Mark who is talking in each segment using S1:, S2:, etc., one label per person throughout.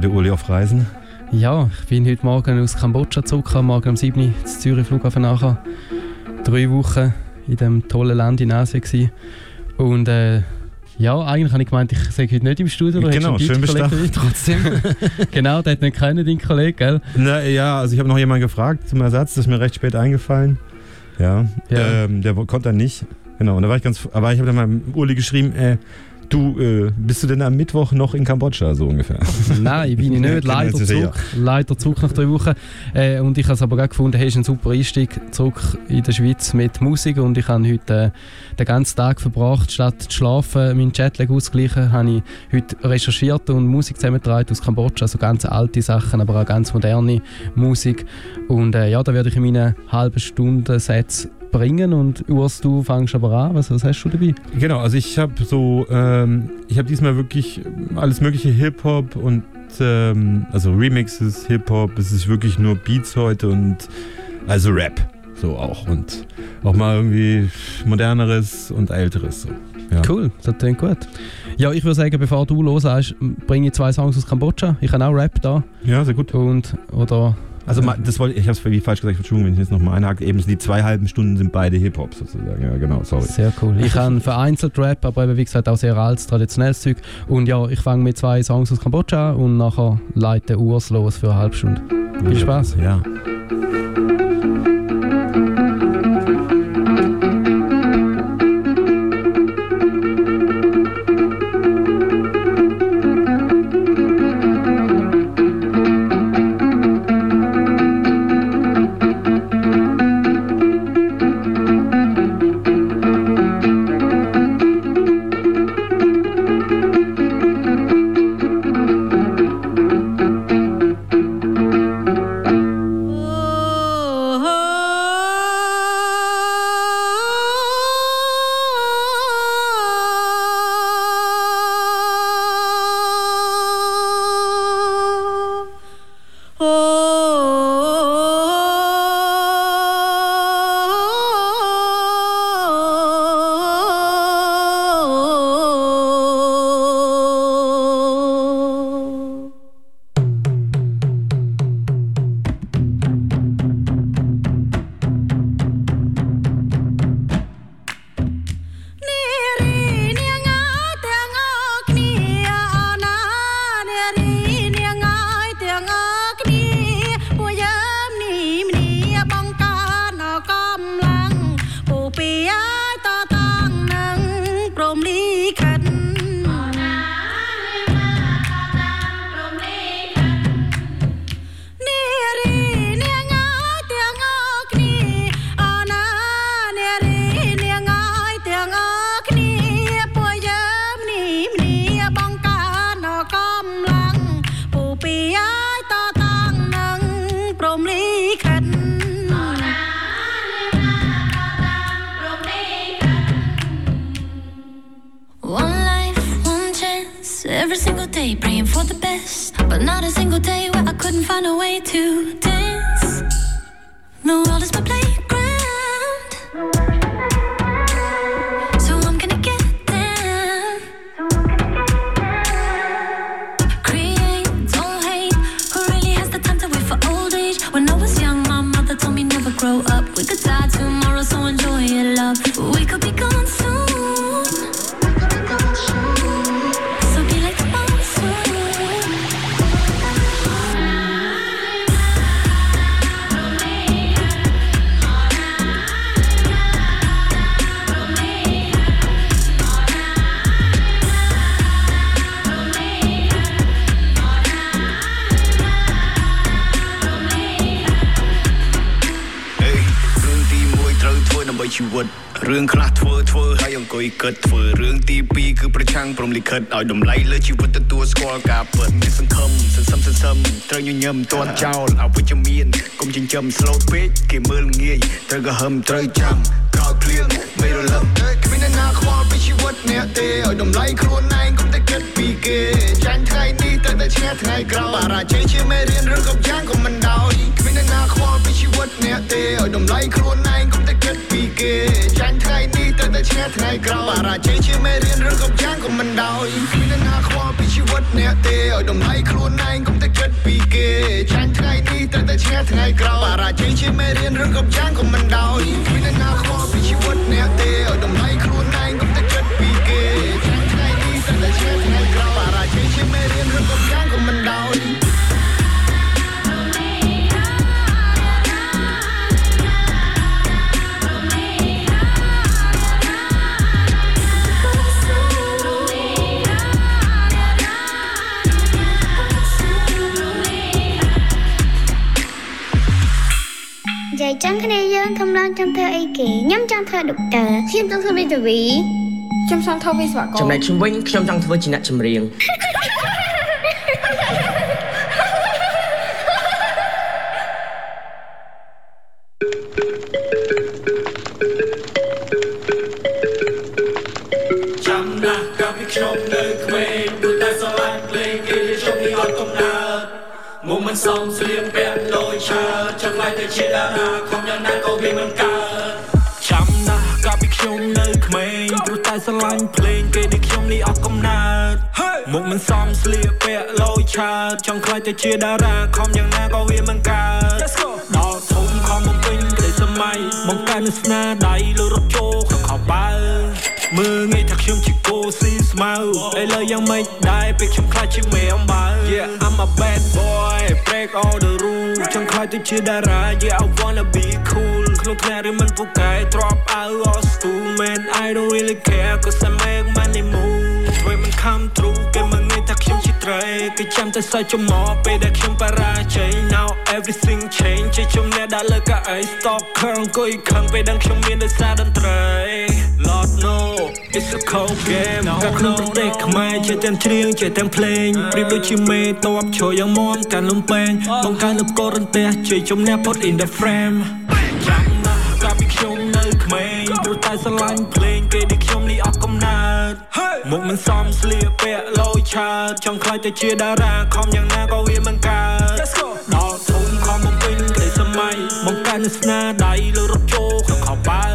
S1: war der Uli auf Reisen.
S2: Ja, ich bin heute Morgen aus Kambodscha zurück, morgen um 7 Uhr zu Zürich Flughafen nachher. Drei Wochen in diesem tollen Land in Asien gewesen. Und äh, ja, eigentlich habe ich gemeint, ich sage heute nicht im Studio.
S1: Genau, schön bist du
S2: trotzdem. genau, der hat nicht keinen, dein Kollege, gell?
S1: Na, ja, also ich habe noch jemanden gefragt zum Ersatz, das ist mir recht spät eingefallen. Ja, ja. Ähm, der konnte dann nicht. Genau, und da war ich ganz, aber ich habe dann mal Uli geschrieben, äh, Du, äh, bist du denn am Mittwoch noch in Kambodscha, so ungefähr?
S2: Nein, ich bin ich nicht. Leider zurück. Leider zurück nach drei Wochen. Äh, und ich habe es aber gerade gefunden, hey, ist ein super Einstieg zurück in der Schweiz mit Musik. Und ich habe heute äh, den ganzen Tag verbracht, statt zu schlafen, meinen Jetlag ausgleichen, habe ich heute recherchiert und Musik zusammengetragen aus Kambodscha. Also ganz alte Sachen, aber auch ganz moderne Musik. Und äh, ja, da werde ich in meinen halben Stunden Sätze bringen und Urs, du fangst aber an. Was, was hast du dabei?
S1: Genau, also ich habe so, ähm, ich habe diesmal wirklich alles mögliche Hip-Hop und ähm, also Remixes, Hip-Hop, es ist wirklich nur Beats heute und also Rap so auch und auch mal irgendwie moderneres und älteres so.
S2: Ja. Cool, das klingt gut. Ja, ich würde sagen, bevor du los bringe ich zwei Songs aus Kambodscha. Ich habe auch Rap da.
S1: Ja, sehr gut.
S2: Und, oder
S1: also das wollte ich habe es falsch gesagt, Entschuldigung, wenn ich jetzt nochmal einhake. Eben die zwei halben Stunden sind beide Hip-Hop sozusagen. Ja, genau, sorry.
S2: Sehr cool. Ich habe vereinzelt Rap, aber eben wie gesagt auch sehr altes, traditionelles Zeug. Und ja, ich fange mit zwei Songs aus Kambodscha und nachher leite Urs los für eine halbe Stunde. Viel Spaß.
S1: Ja.
S3: ខិតឲ្យតម្លៃលើជីវិតទទួលស្គាល់ការពិតមានសង្ឃឹមសន្សំសន្សំត្រូវញញឹមទាន់ចោលអវិជ្ជមានកុំចិញ្ចឹម slow ពេកគេមើលងាយត្រូវក៏ហឹមត្រូវចាំក្រោយភ្លៀងមិនរលឹមគ្មានអ្នកណាខ្វល់ពីជីវិតអ្នកទេឲ្យតម្លៃខ្លួនឯងកុំតែគិតពីគេចាញ់ថ្ងៃនេះទៅតែឆ្ងាយថ្ងៃក្រោយបារាជ័យជាមេរៀនឬក៏យ៉ាងក៏មិនដោយគ្មានអ្នកណាខ្វល់ពីជីវិតអ្នកទេឲ្យតម្លៃខ្លួនឯងកុំតែគិត ពីគេចាញ់ថ្ងៃនេះទៅតែតែឆ្ងាយថ្ងៃក្រោយបារាជ័យជាមេរៀនឬក៏យ៉ាងក៏មិនដោយគ្មានណាខ្វល់ពីជីវិតអ្នកទេឲ្យតម្លៃខ្លួនឯងកុំតែគិតពីគេចាញ់ថ្ងៃនេះតែតែឆ្ងាយថ្ងៃក្រោយបារាជ័យជាមេរៀនឬក៏យ៉ាងក៏មិនដោយគ្មានណាខ្វល់ពីជីវិតអ្នកទេឲ្យតម្លៃ ចឹង
S4: គ្នាយើងកំឡុងចង់ធ្វើអីគេខ្ញុំចង់ធ្វើដុកទ័រខ្ញុំចង់ធ្វើមេធាវីខ្ញុំចង់ធ្វើវិស្វករ
S5: ចំណែកខ្ញុំវិញខ្ញុំចង់ធ្វើជាអ្នកចម្រៀង
S6: ចាំណាស់កាលពីខ្ញុំនៅក្មេងព្រោះតែស្រឡាញ់ភ្លេងគេខ្ញុំនេះអត់កំណើតមកមិនស ទៅជាតារាខំយ៉ាងណាក៏វាមិនកើតដល់ធំខំមកវិញក្តីសម័យបង្កើនស្នាដៃលើរត់ចូលក្នុងខោបើមើងងាយថាខ្ញុំជាគោស៊ីស្មៅឥឡូវយ៉ាងម៉េចដែរពេលខ្ញុំខ្លាចជាមេអំបើ Yeah I'm a bad boy break all the rules ចង់ខ្លាចទៅជាតារា Yeah I wanna be cool ក្នុងថ្នាក់រៀនមិនពូកែ drop out of school man I don't really care cause I make money move ធ្វើមិន come true ត្រីគេចាំតែសើចចំមកពេលដែលខ្ញុំបរាជ័យ now everything change ជាជំនះដាក់លើកៅអី stop ខឹងអង្គុយខឹងពេលដឹងខ្ញុំមានដោយសារតន្ត្រី Lord no it's a cold game កាក្នុងប្រទេសខ្មែរជាទាំងច្រៀងជាទាំងភ្លេងប្រៀបដូចជាមេតបឈរយ៉ាងមមកាន់លំពេងបង្កើនលំកលរន្ទះជួយជំនះ put in the frame ចាំណាស់កាលពីខ្ញុំនៅក្មេងព្រោះតែស្រឡាញ់ភ្លេងគេដូចខ្ញុំនេះអស់កំណើត មកមិនសមស្លៀកពាក់លយឆើតចង់ខ្លាចទៅជាតារាខំយ៉ាងណាក៏វាមិនកើតដល់ធំខំបំពេញក្តីសម័យបង្កើនស្នាដៃលើរត់ចូលក្នុងខោបើ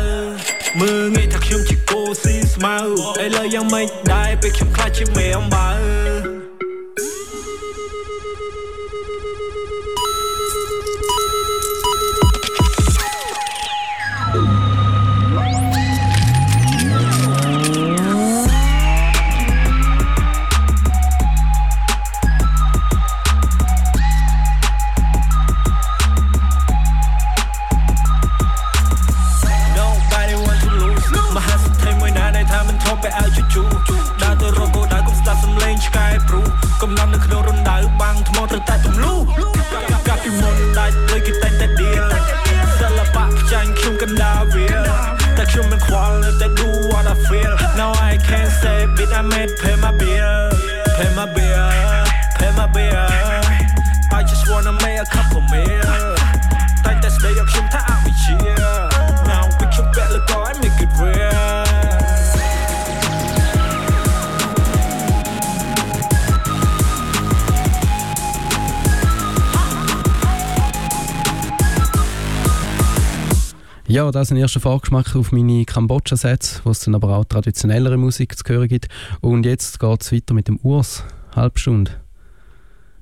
S6: មើងងាយថាខ្ញុំជាគោស៊ីស្មៅឥឡូវយ៉ាងម៉េចដែរពេលខ្ញុំខ្លាចជាមេអំបើ ជជូដើរទៅរកគោលដៅកុំស្ដាប់សំឡេងឆ្កែព្រូកំណត់នៅក្នុងរណ្ដៅបាំងថ្មត្រូវតែទម្លូកាលពីមុនដាច់លើគេតែងតែដៀលសិល្បៈចាញ់ខ្ញុំកណ្ដាលវាតែខ្ញុំមិនខ្វល់នៅតែ do what I feel now I can't say bit I made pay
S2: Ja, das ist ein erster Vorgeschmack auf meine Kambodscha-Sets, wo es dann aber auch traditionellere Musik zu hören gibt. Und jetzt geht es weiter mit dem Urs, Halbstunde.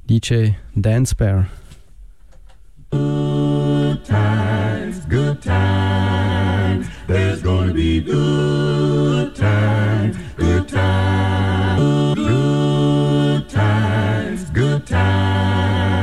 S2: DJ Dance Bear.
S7: times, good times. There's gonna be good times, good times, good times, good times,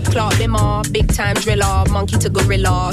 S8: blood clot limmer? Big time driller, monkey to gorilla.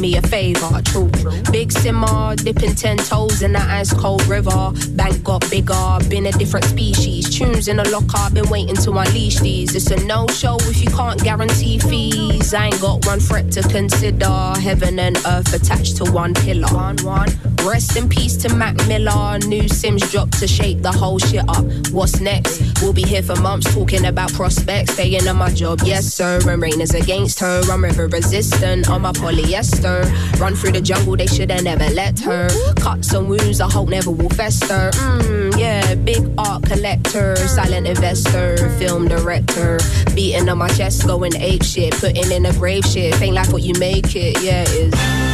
S8: me a favor. True, big simmer, dipping ten toes in the ice cold river. Bank got bigger, been a different species. Tunes in the locker, been waiting to unleash these. It's a no show if you can't guarantee fees. I ain't got one threat to consider. Heaven and earth attached to one pillar. One, one. Rest in peace to Mac Miller. New Simz dropped to shake the whole shit up. What's next? We'll be here for months talking about prospects. Staying on my job, yes sir. And rain is against her. I'm river resistant on my polyester. Run through the jungle, they shoulda never let her. Cuts and wounds, I hope never will fester. Mmm, yeah, big art collector, silent investor, film director. Beating on my chest, going ape shit, putting in a grave shit. Ain't like what you make it, yeah, it is.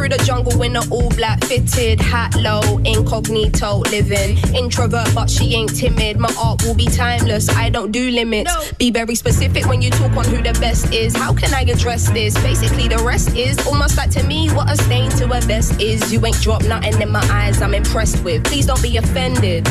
S8: Through the jungle in an all black fitted hat low, incognito living. Introvert, but she ain't timid. My art will be timeless. I don't do limits. Be very specific when you talk on who the best is. How can I address this? Basically, the rest is almost like to me what a stain to a vest is. You ain't dropped nothing in my eyes. I'm impressed with. Please don't be offended.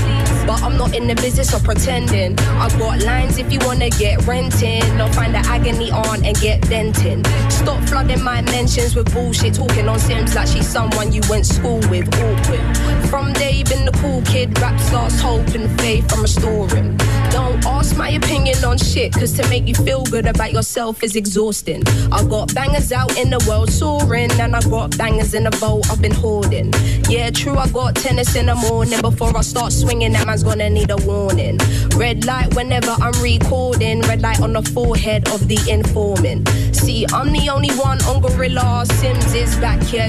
S8: But I'm not in the business of pretending. I've got lines if you wanna get renting. I'll find the agony on and get denting. Stop flooding my mentions with bullshit. Talking on Simz like she's someone you went school with. Awkward. From day been the cool kid. Rap stars hope and faith I'm restoring. Don't ask my opinion on shit, cause to make you feel good about yourself is exhausting. I got bangers out in the world soaring, and I got bangers in the vault I've been hoarding. Yeah, true, I got tennis in the morning. Before I start swinging, that man's gonna need a warning. Red light whenever I'm recording, red light on the forehead of the informant. See, I'm the only one on Gorilla. Simz is back here,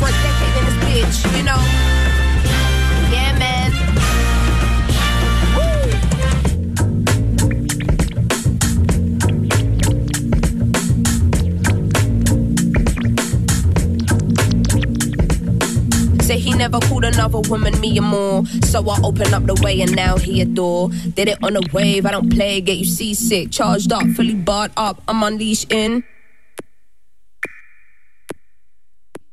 S8: Over a decade in this bitch, you know? Yeah, man. He never called another woman me or more. So I opened up the way and now he adore. Did it on a wave, I don't play, get you seasick. Charged up, fully barred up, I'm unleashed in.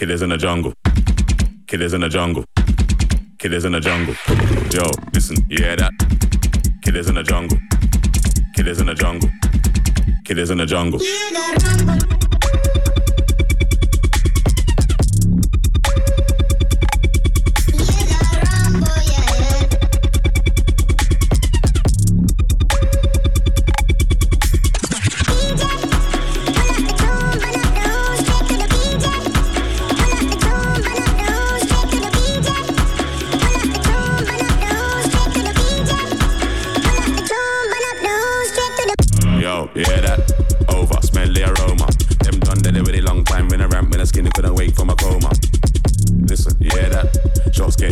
S4: Kid is in the
S9: jungle. Kid is in the jungle. Kid is in the jungle. Yo, listen, yeah that. Kid is in the jungle. Kid is in the jungle. Kid is in the jungle.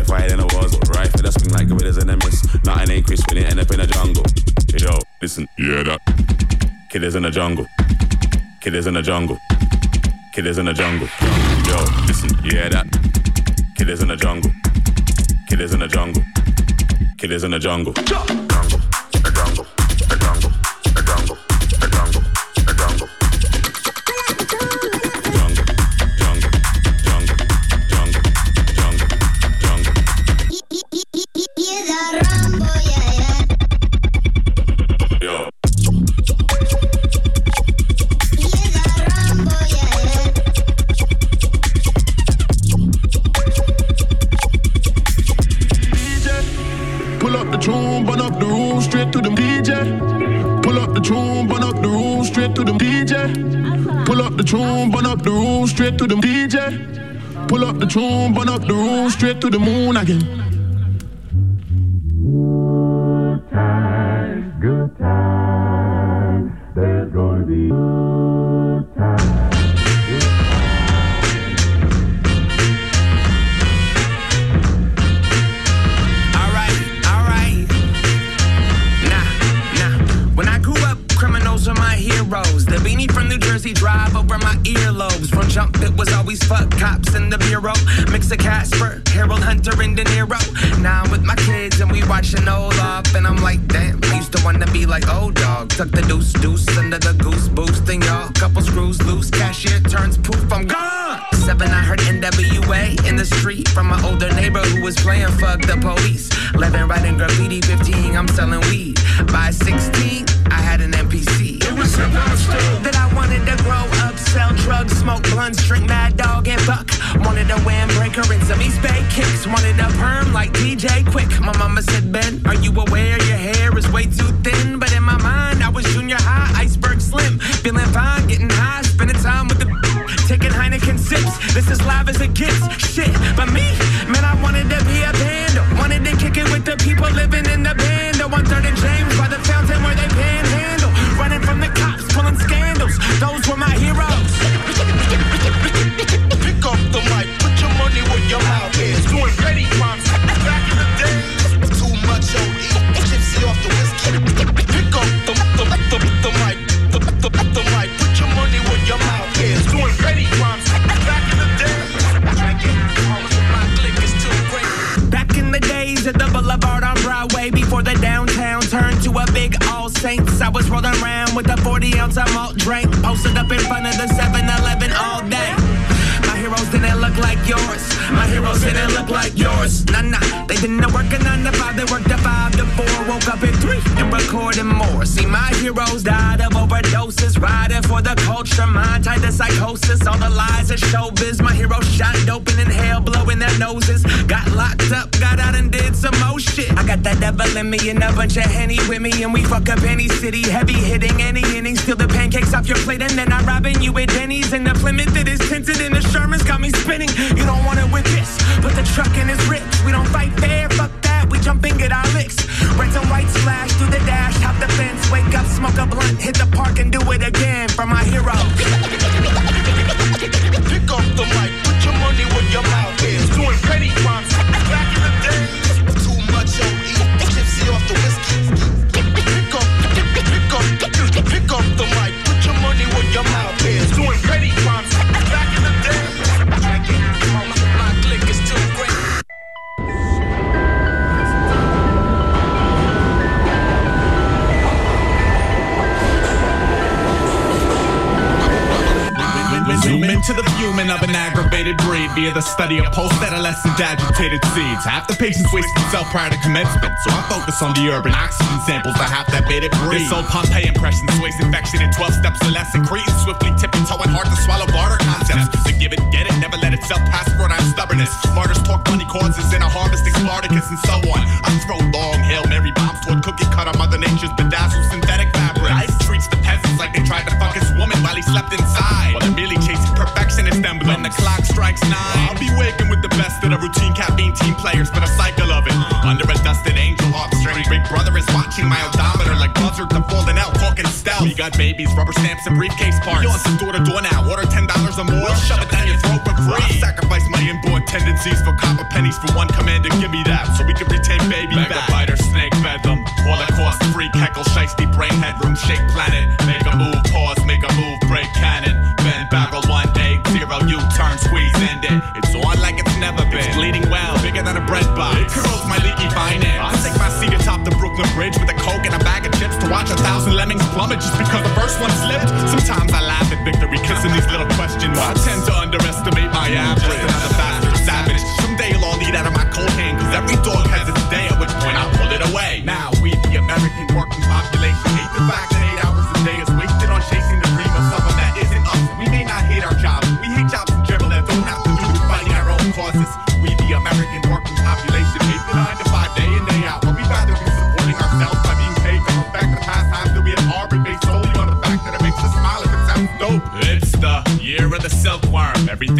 S9: fire than I was. Rifle that swing like gorillas and a miss. Nothing ain't crisp when it end up in a jungle. Yo, listen, yeah that. Kid is in the jungle. Kid is in the jungle. Kid is in the jungle. Yo, listen, yeah that. Kid is in the jungle. Kid is in the jungle. Kid
S10: is in the jungle. straight to the DJ. Pull up the tune, burn up the room, straight to the moon again.
S11: biz. My hero shot open in hell, blowing their noses. Got locked up, got out and did some more shit. I got that devil in me and a bunch of henny with me, and we fuck up any city. Heavy hitting any inning, steal the pancakes off your plate, and then I'm robbing you at Denny's. And the Plymouth that is tinted in the Sherman's got me spinning. You don't want it with this, but the truck in is rich. We don't fight fair, fuck that. We jumping at our licks. Reds and whites flash through the dash, hop the fence, wake up, smoke a blunt, hit the park, and do it again for my
S10: hero the right. Put your money where your mouth is. Doing petty to. I send shots
S12: cultivated breed via the study of post-adolescent agitated seeds. Half the patients waste themselves prior to commencement, so I focus on the urban oxygen samples that half that made it breathe. This old Pompeii impression sways infection in 12 steps or less, Cretan swiftly tipping toeing hard to swallow barter concepts. To give it, get it, never let itself pass for I'm stubbornness. Martyrs talk money causes in a harvesting Spartacus and so on. I throw long Hail Mary bombs toward cookie cutter Mother Nature's bedazzled synthetic fabric. Ice treats the peasants like they tried to fuck his woman while he slept inside. While they're merely chasing the clock strikes nine. I'll be waking with the best of the routine caffeine team players for the cycle of it. Under a dusted angel harp string, Big Brother is watching my odometer like buzzard to falling out, talking stealth. We got babies, rubber stamps, and briefcase parts. You want some door to door now? Order ten dollars or more. We'll Shove it down your throat for free. I sacrifice my inborn tendencies for copper pennies for one commander. Give me that so we can retain baby back. Snake that cost free heckle, shiesty brain headroom, shake planet. Make a move, With a coke and a bag of chips to watch a thousand lemmings plummet just because the first one slipped. Sometimes I laugh at victory, kissing these little question marks.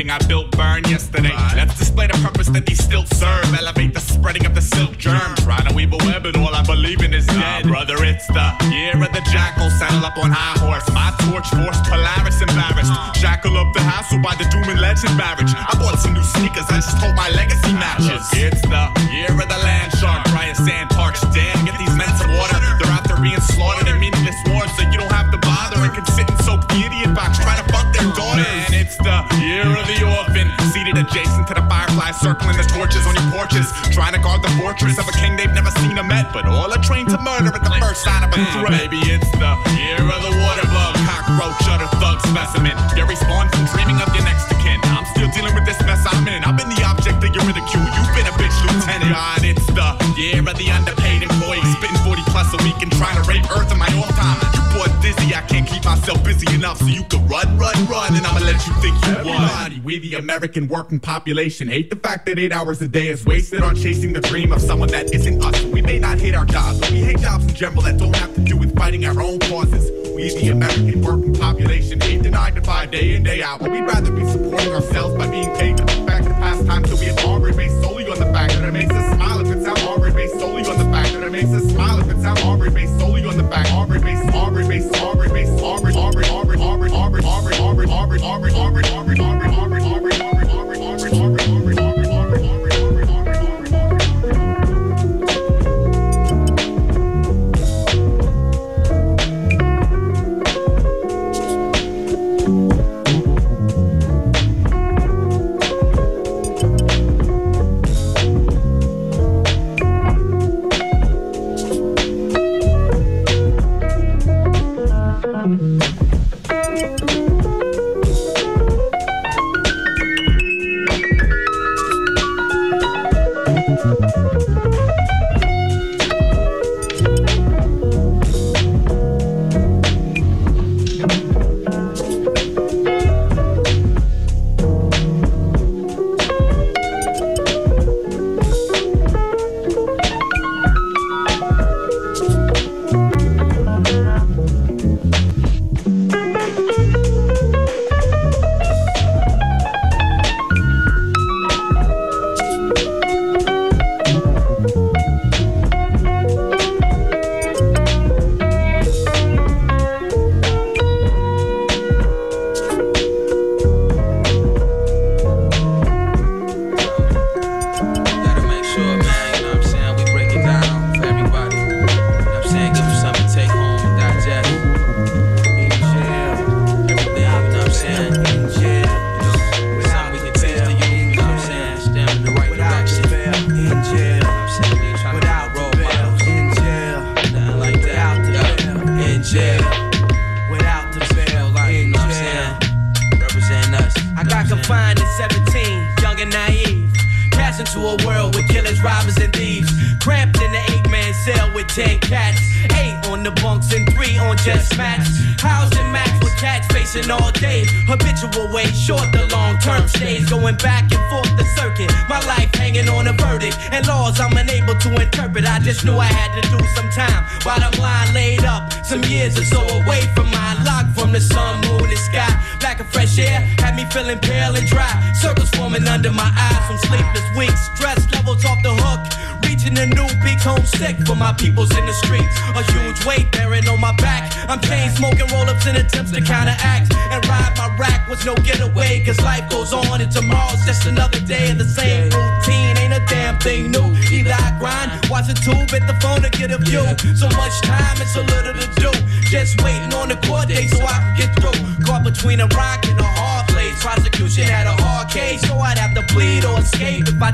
S12: Everything I built burned yesterday. Let's display the purpose that these still serve. Elevate the spreading of the silk germ. Trying to weave a web, and all I believe in is dead. brother, it's the year of the jackal. Saddle up on high horse. My torch force Polaris embarrassed. Shackle up the hassle by the doom and legend marriage. I bought some new sneakers. I just hope my legacy matches. It's the year of the land shark. Dry as sand parched. Damn, get circling the torches on your porches. Trying to guard the fortress of a king they've never seen or met. But all are trained to murder at the first sign of a mm. threat. Maybe it's the year of the water bug, cockroach, or thug specimen. Gary spawned from dreaming myself busy enough so you can run, run, run, and I'ma let you think you won. Everybody, we the American working population hate the fact that eight hours a day is wasted on chasing the dream of someone that isn't us. We may not hate our jobs, but we hate jobs in general that don't have to do with fighting our own causes. We the American working population hate the nine to five day in day out, but we'd rather be supporting ourselves by being paid to look back to past times that we have harbored based solely on the fact that it makes us smile. Based solely on the fact that it makes us smile. If it's out harbored based solely on the fact harbored based harbored based harbored based harbored harbored harbored harbored harbored harbored harbored harbored harbored harbored harbored harbored harbored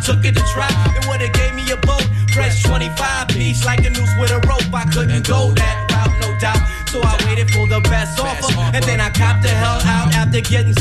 S13: took it to try. It would've gave me a boat, fresh 25 piece, like a noose with a rope. I couldn't go that route, no doubt. So I waited for the best offer, and then I copped the hell out after getting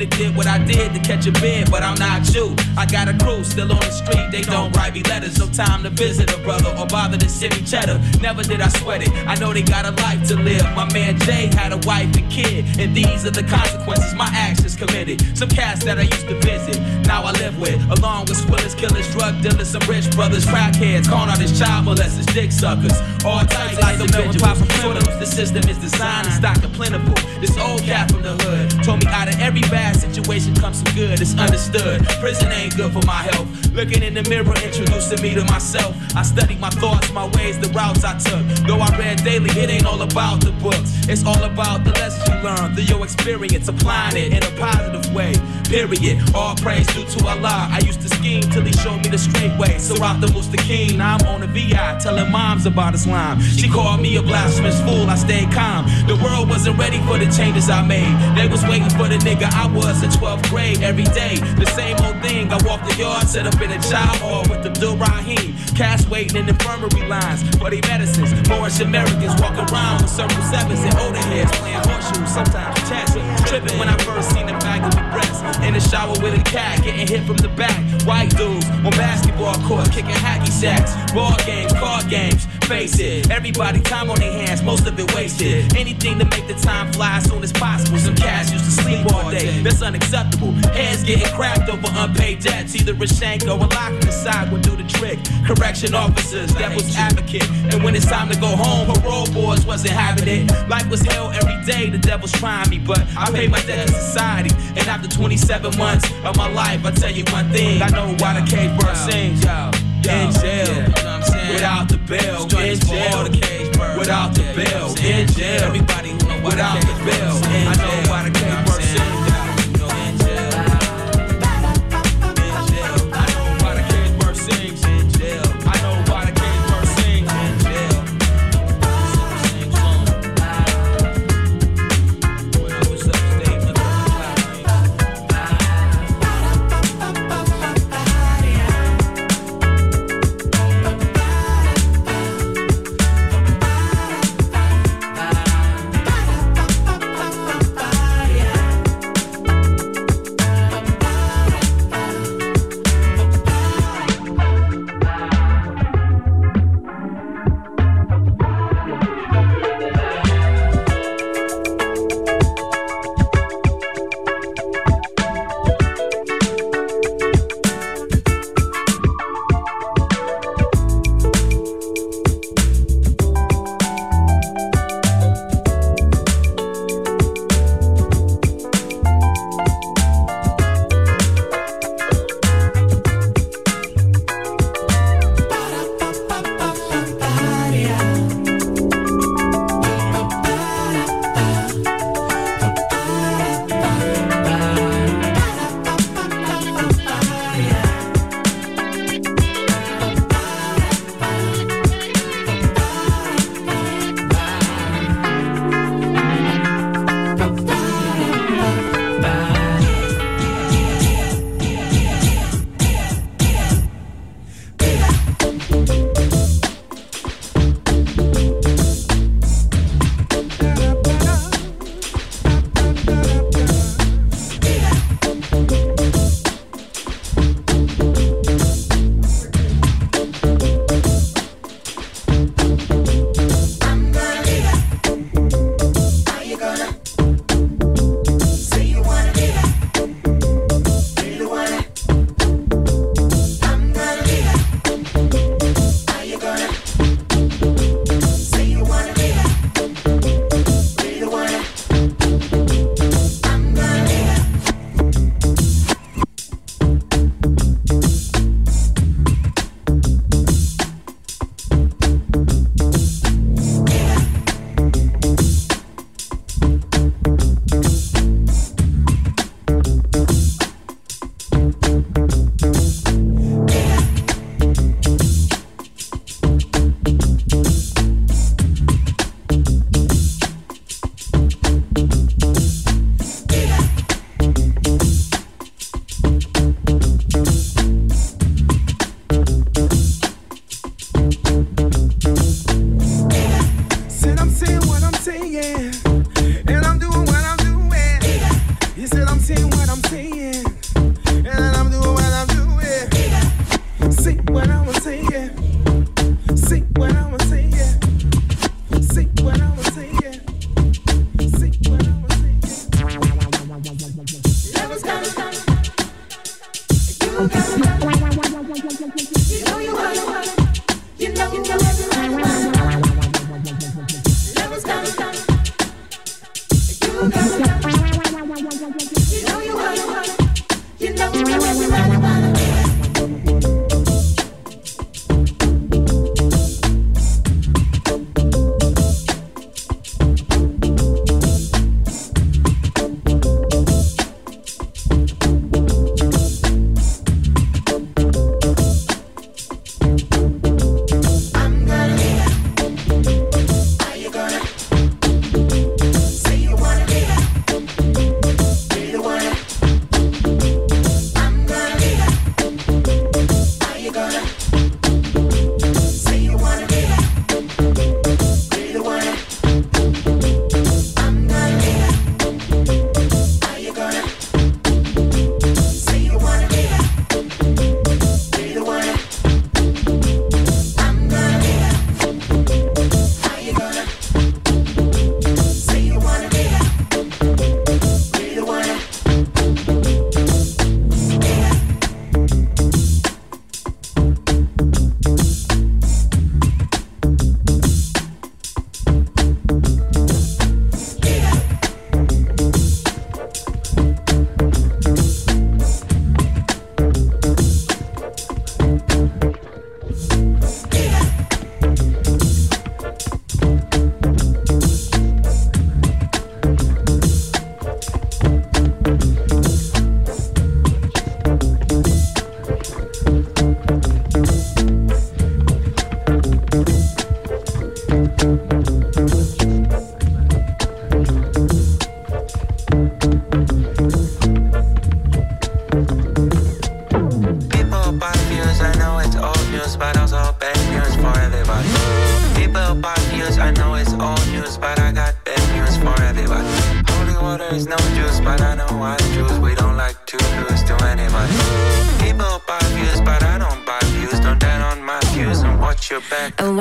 S14: have did what I did to catch a bid, but I'm not you. I got a crew still on the street. They don't write me letters. No time to visit a brother or bother to send me cheddar. Never did I sweat it. I know they got a life to live. My man Jay had a wife and kid, and these are the consequences my actions committed. Some cats that I used to visit, now I live with, along with swillers, killers, drug dealers, some rich brothers, crackheads, con artists, child molesters, dick suckers, all types of individuals. criminals. The system is designed and stocked and plentiful. This old cat from the hood told me out of every bad situation comes some good. It's understood. Prison ain't good for my health. Looking in the mirror, introducing me to myself. I studied my thoughts, my ways, the routes I took. Though I read daily, it ain't all about the books. It's all about the lessons you learn through your experience, applying it in a positive way. Period. All praise due to Allah. I used to scheme till he showed me the straight way. So rock the Mustaqim. Now I'm on a VI telling moms about Islam. She called me a blasphemous fool. I stayed calm. The world wasn't ready for the changes I made. They was waiting for the nigga I was in 12th grade every day. The same old thing. I walked the yard, set up in a child hall with Abdul Rahim. Cash waiting in infirmary lines for their medicines. Moorish Americans walk around with circle sevens and older heads playing horseshoes. Sometimes chats tripping when I first seen the back of In the shower with a cat, getting hit from the back. White dudes on basketball court, kicking hacky sacks. Ball games, card games. Face it, everybody time on their hands, most of it wasted. Anything to make the time fly as soon as possible. Some cats used to sleep all day. That's unacceptable. Heads getting cracked over unpaid debts. Either a shank or a lock side will do the trick. Correction officers, devil's advocate. And when it's time to go home, parole boards wasn't having it. Life was hell every day, the devil's trying me, but I paid my debt to society. And after 27 months of my life, I tell you one thing, I know why the cage bird sings. In jail, you know what I'm saying? Without the bail, in jail. Without the bail, in jail. Everybody without the bail, I know why the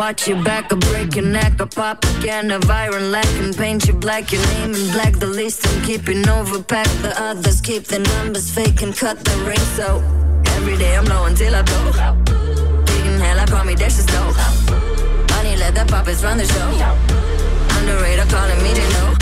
S15: watch your back,
S16: I break your neck, I'll pop again, a viral lack and paint you black. Your name in black, the list I'm keeping overpacked. The others keep the numbers fake and cut the ring. So every day I'm low until I blow. Digging hell, I call me Dash Stove. Money, let the puppets run the show. Underrated, calling me to know.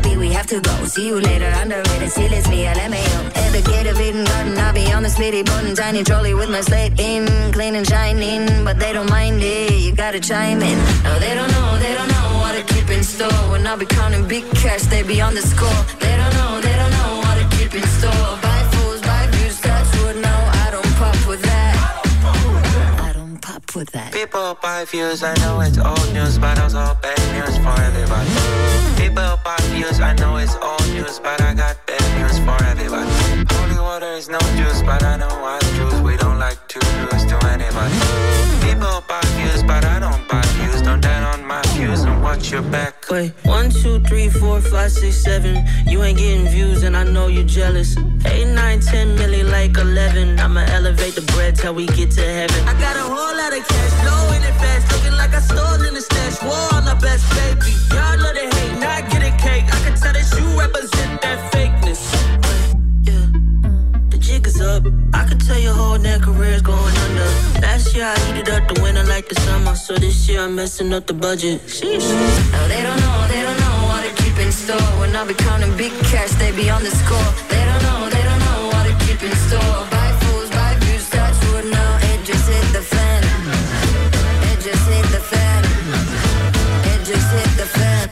S16: Beat, we have to go. See you later, underrated, see, let's be LMAO. At the gate of Eden Garden, I'll be on the smitty button. Tiny trolley with my slate in, clean and shining. But they don't mind it, you gotta chime in. No, they don't know, they don't know what to keep in store. When I be counting big cash, they be on the score. They don't know, they don't know what to keep in store. Buy fools, buy views, that's what no, I don't pop with that. I don't pop with that.
S15: People buy views, I know it's old news, but also bad news for everybody. People buy views, I know it's old news, but I got bad news for everybody. Holy water is no juice, but I know I choose. We don't like to lose to anybody. People buy views, but I don't buy views. Don't down on my views and watch your back.
S13: Wait, one, two, three, four, five, six, seven. You ain't getting views, and I know you're jealous. Eight, nine, ten, milli like eleven. I'ma elevate the bread till we get to heaven. I got a whole lot of cash, blowing it fast, looking like I stole in the stash. War on the best, baby. Tell your whole career's going under. Last year I heated up the winter like the summer, so this year I'm messing up the budget. Sheesh.
S16: No, they don't know, they don't know what to keep in store. When I be counting big cash, they be on the score. They don't know, they don't know what to keep in store. Buy fools, buy views, that's what now. It just hit the fan. It just hit the fan. It just hit the fan.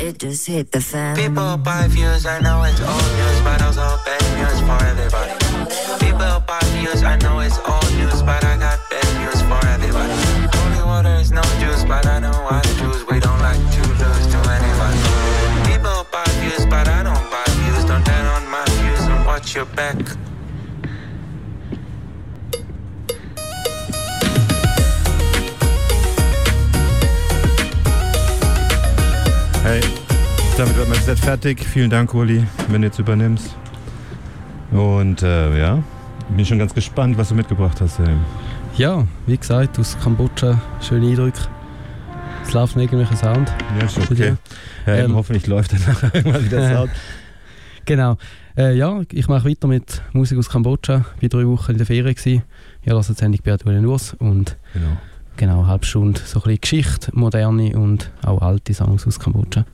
S16: It just hit the fan.
S15: People buy views, I know it's old news, but also bad news for everybody. People buy views, I know it's old news, but I got bad news for everybody. Holy water is no juice, but I know I choose. We don't like to lose to anybody. People buy views, but I don't buy views. Don't down on my views and watch your back.
S1: Hey, damit wird mein Set fertig. Vielen Dank, Uli, wenn du jetzt übernimmst. Und äh, ja, bin schon ganz gespannt, was du mitgebracht hast. Ey.
S2: Ja, wie gesagt, aus Kambodscha, schöne Eindrücke. Es läuft nicht irgendwelcher Sound.
S1: Ja, ist okay. Ja,
S2: Ähm,
S1: hoffentlich läuft dann nachher irgendwann wieder Sound.
S2: Genau. Äh, ja, ich mache weiter mit Musik aus Kambodscha. Ich war drei Wochen in der Ferien. Gewesen. Ich lasse jetzt endlich Beat Urs und
S1: Genau.
S2: genau eine halbe Stunde so ein bisschen Geschichte, moderne und auch alte Songs aus Kambodscha. ះ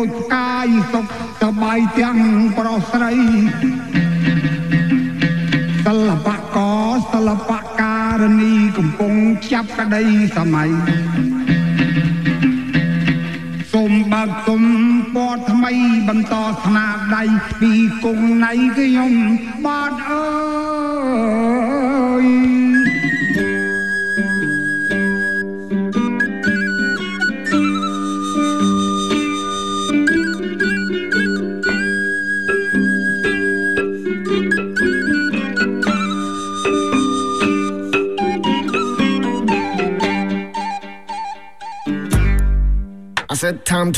S17: ដូចផ្កាយសុខសប្បាយទាំងប្រុសស្រីសិល្បករសិល្បការនីកំពុងចាប់ក្តីសម័យសូមបើកទុំពណ៌ថ្មីបន្តស្នាដៃពីគង់ណៃខ្ញុំបាទអើយ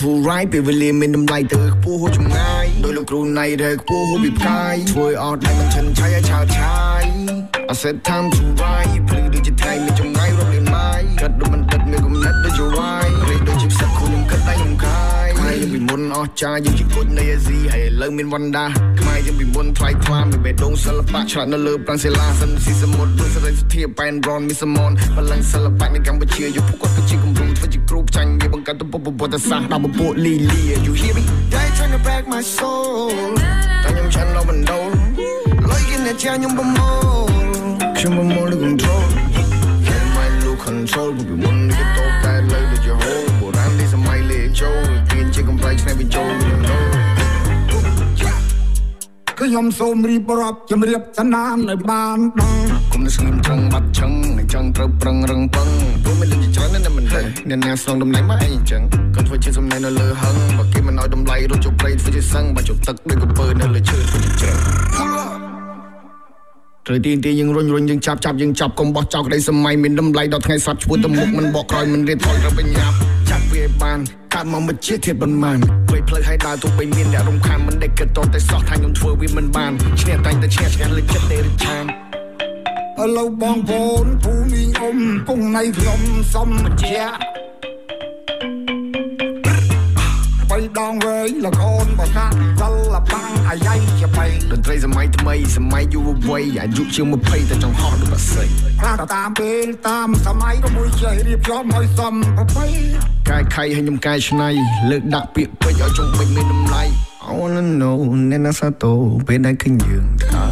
S18: said time to ride ពេលវេលាមានតម្លៃទៅខ្ពស់ហួសចម្ងាយដោយលោកគ្រូណៃដែលខ្ពស់ហួសពីផ្កាយធ្វើអត់ដែលមិនឈិនឆៃឲ្យឆាវឆាយ I said time to ride ព្រឺដូចជាថ្ងៃមានចម្ងាយរាប់លានម៉ាយកាត់ដូចមិនដិតមានគំនិតដូចជាវាយរេដូចជាផ្សិតខ្លួនខ្ញុំគិតតែខ្ញុំខាយខ្មែរយើងពីមុនអស់ចាយើងជាគុជនៃអាស៊ីហើយឥឡូវមានវណ្ណដាខ្មែរ យើងពីមុនថ្លៃថ្លាមានបេះដូងសិល្បៈឆ្លាតនៅលើប្រាំងសិលាសិនស៊ីសមុទ្រដូចសេរីសុធាប៉ែនរ៉នមានសមនបលឹងសិល្បៈនៅកម្ពុជាយុគគាត់គឺជាគំរូធ្វើជាគ្រូផ្ចាញ់វាបង្កើតទៅពុបពុទ្ធសាសន៍ដល់ពពួកលីលី You hear me They trying to break my soul តែខ្ញុំឆាន់នៅបណ្ដូលលុយគេអ្នកជាខ្ញុំប្រមូលខ្ញុំប្រមូលលើ control Get my look control ពីមុនគេតោតែលើដូចជាហូលបុរាណនេះសម័យលេចូលទៀនជាកំប្លែងឆ្នៃបញ្ចូល you know
S17: គឺខ្ញុំសូមរៀបរាប់ជំរាបសនាមនៅបានដឹង
S18: គុំនៅស្ងៀមត្រង់បាត់ឆឹងអញ្ចឹងត្រូវប្រឹងរឹងពឹងព្រោះមានលុយច្រើនណាស់មិនទេអ្នកណាស្នងតម្លៃមកអីអញ្ចឹងគាត់ធ្វើជាសំណែននៅលើហឹងបើគេមិនឲ្យតម្លៃរត់ជប់ព្រៃធ្វើជាសឹងបើជប់ទឹកដូចកពើនៅលើឈើធ្វើជាជ្រឹងត្រូវទីទីយើងរុញរុញយើងចាប់ចាប់យើងចាប់កុំបោះចោលក្តីសម័យមានតម្លៃដល់ថ្ងៃសັບឈ្មោះទៅមុខមិនបកក្រោយមិនរៀនថយត្រូវបញ្ញាប់ចាប់វាឲ្យបាន កើតមកមិនជាធៀបប៉ុន្មានវ័យផ្លូវឲ្យដើរទោះបីមានអ្នករំខានមិនដេកគិតតតែសោះថាខ្ញុំធ្វើវាមិនបានឈ្នះតែងតែឈ្នះឆ្ងាញ់លើចិត្តទេរិឆាន
S17: ឥឡូវបងប្អូនភូមិអ៊ំគង់នៃខ្ញុំសុំបញ្ជា ងវែងលកូនបកាត់សិលបាំងអាយ៉ៃជាបៃ
S18: តន្ត្រីសម័យថ្មីសម័យយុវវ័យអាយុជាង20តែចង់ហោះដូចបស្រី
S17: ខ្លះតាមពេលតាមសម័យក៏មួយចេះរៀបចំឲ្យសមប្រពៃ
S18: កាយខៃឲ្យខ្ញុំកាយឆ្នៃលើកដាក់ពាក្យពេចឲ្យចង់ពេចមានតម្លៃ I wanna know អ្នកណាសាតូពេលដែលឃើញយើងថា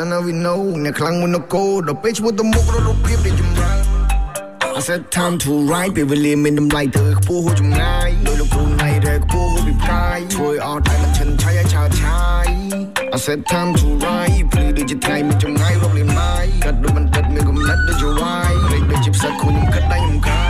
S18: I know we know អ្នកខ្លាំងមុននគរដល់ពេលឈ្មោះទៅមុខរត់រូបភាពដែលចម្រើន I said time to ride ពេលវេលាមានតម្លៃទៅខ្ពស់ហួសចម្ងាយដោយលោកគ្រូ កាយធ្វើអត់តែមិនឈិនឆៃឲ្យឆាវឆាយ I said time to ride ព្រឺដូចជាថ្ងៃមានចម្ងាយរាប់លានម៉ាយកាត់ដូចមិនដិតមានគំនិតដូចជាវាយរេដូចជាផ្សិតខ្លួនខ្ញុំគិតតែខ្ញុំខាយ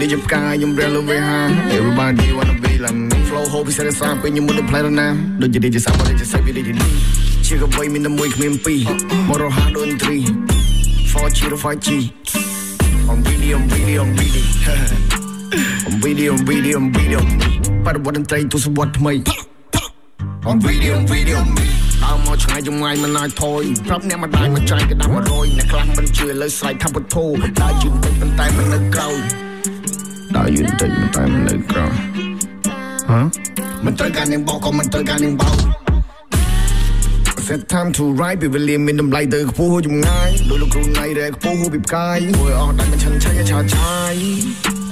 S18: ដូចជាផ្កាយខ្ញុំរៀលលើវាហា Everybody wanna be like me flow ហូបពិសេសសាពេលខ្ញុំមុនទៅផ្លែរណាដូចជាដូចជាសាប់ដូចជាសាច់វាដូចជានេះជាកបីមានតែមួយគ្មានពីរមករហ័សដូចត្រី 4G ឬ 5G I'm really I'm really I'm really I'm really I'm really I'm really បរិវត្តតន្ត្រីទស្សវត្សថ្មី I'm really I'm really I'm ដើមមកឆ្ងាយចម្ងាយមិនអាចថយប្រាប់អ្នកម្ដាយមកចាយក៏ដាក់100អ្នកខ្លះមិនជឿលើស្រែកថាពុទ្ធោដើរយឺនតិចប៉ុន្តែមិននៅក្រោយ ដើរយឺនតិចប៉ុន្តែមិននៅក្រោយហ៎មិនត្រូវការនាងបោកក៏មិនត្រូវការនាងបោក Set time to ride ពេលវេលាមានតម្លៃទៅខ្ពស់ហួសចម្ងាយដោយលោកគ្រូណៃដែលខ្ពស់ហួសពីផ្កាយធ្វើអស់តែមិនឈិនឆៃឆាឆាយ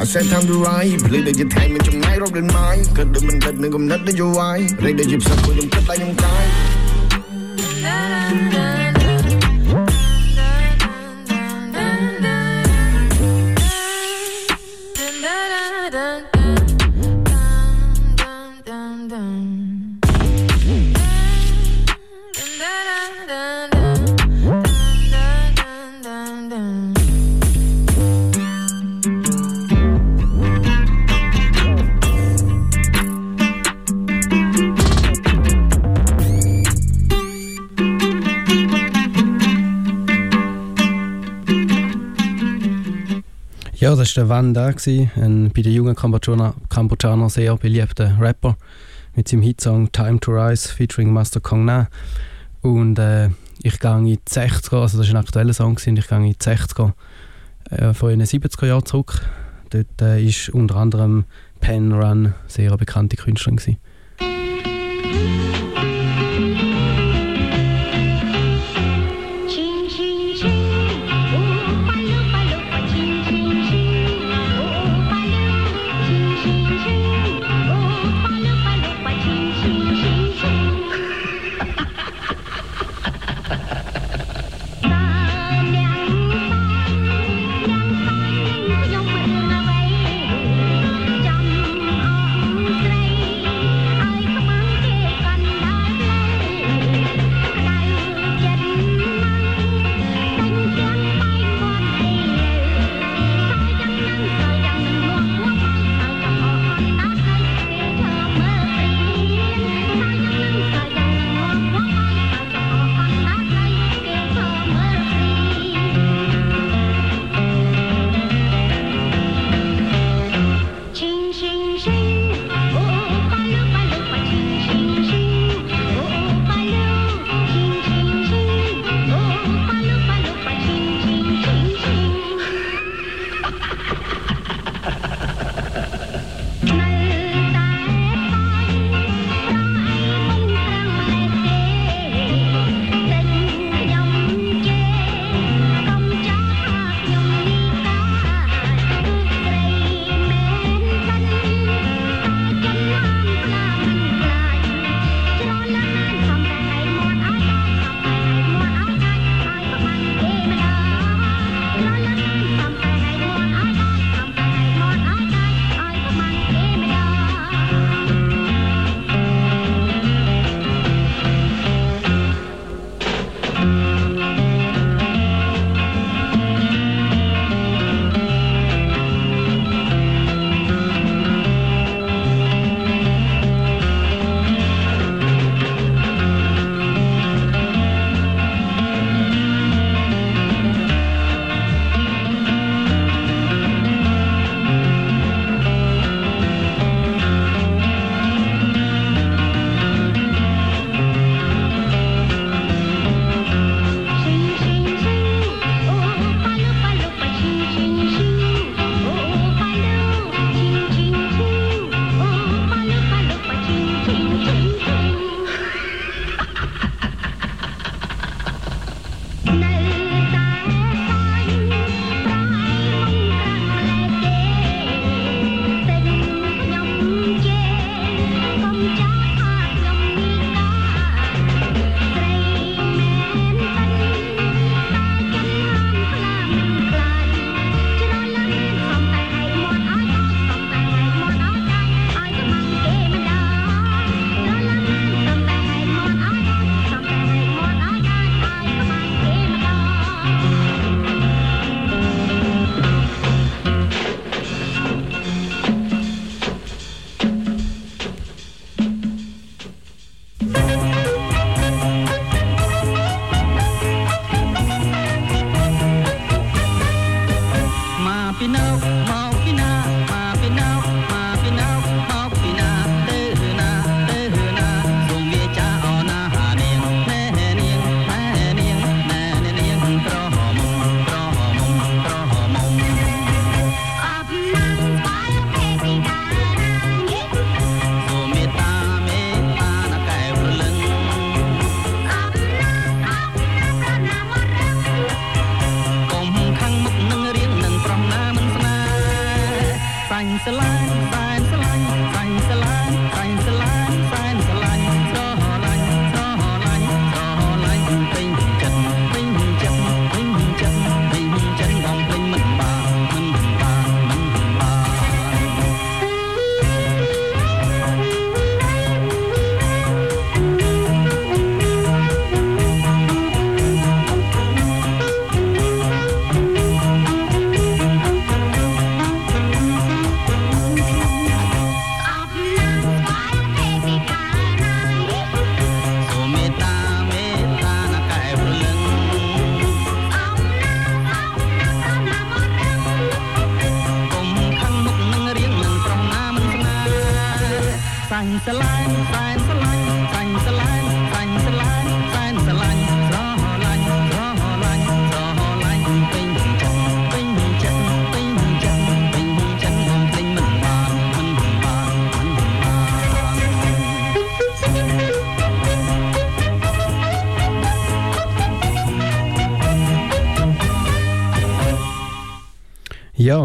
S18: I said time to ride ព្រលឹងដូចជាថ្ងៃមានចម្ងាយរាប់លានម៉ាយគិតដូចមិនដិតនឹងកំណត់ដូចយវាយរេដូចជាផ្សិតខ្លួនខ្ញុំគិតតែខ្ញុំកាយ
S2: das war der Van Da, ein bei den jungen Kambodschaner, Kambodschaner sehr beliebter Rapper mit seinem Hitsong Time to Rise featuring Master Kong Na. Und äh,
S19: ich gehe in die 60er, also das war ein aktueller Song, gewesen, ich gehe in die 60er äh, von den 70er Jahren zurück. Dort äh, unter anderem Pen Run sehr bekannte Künstlerin. Gewesen.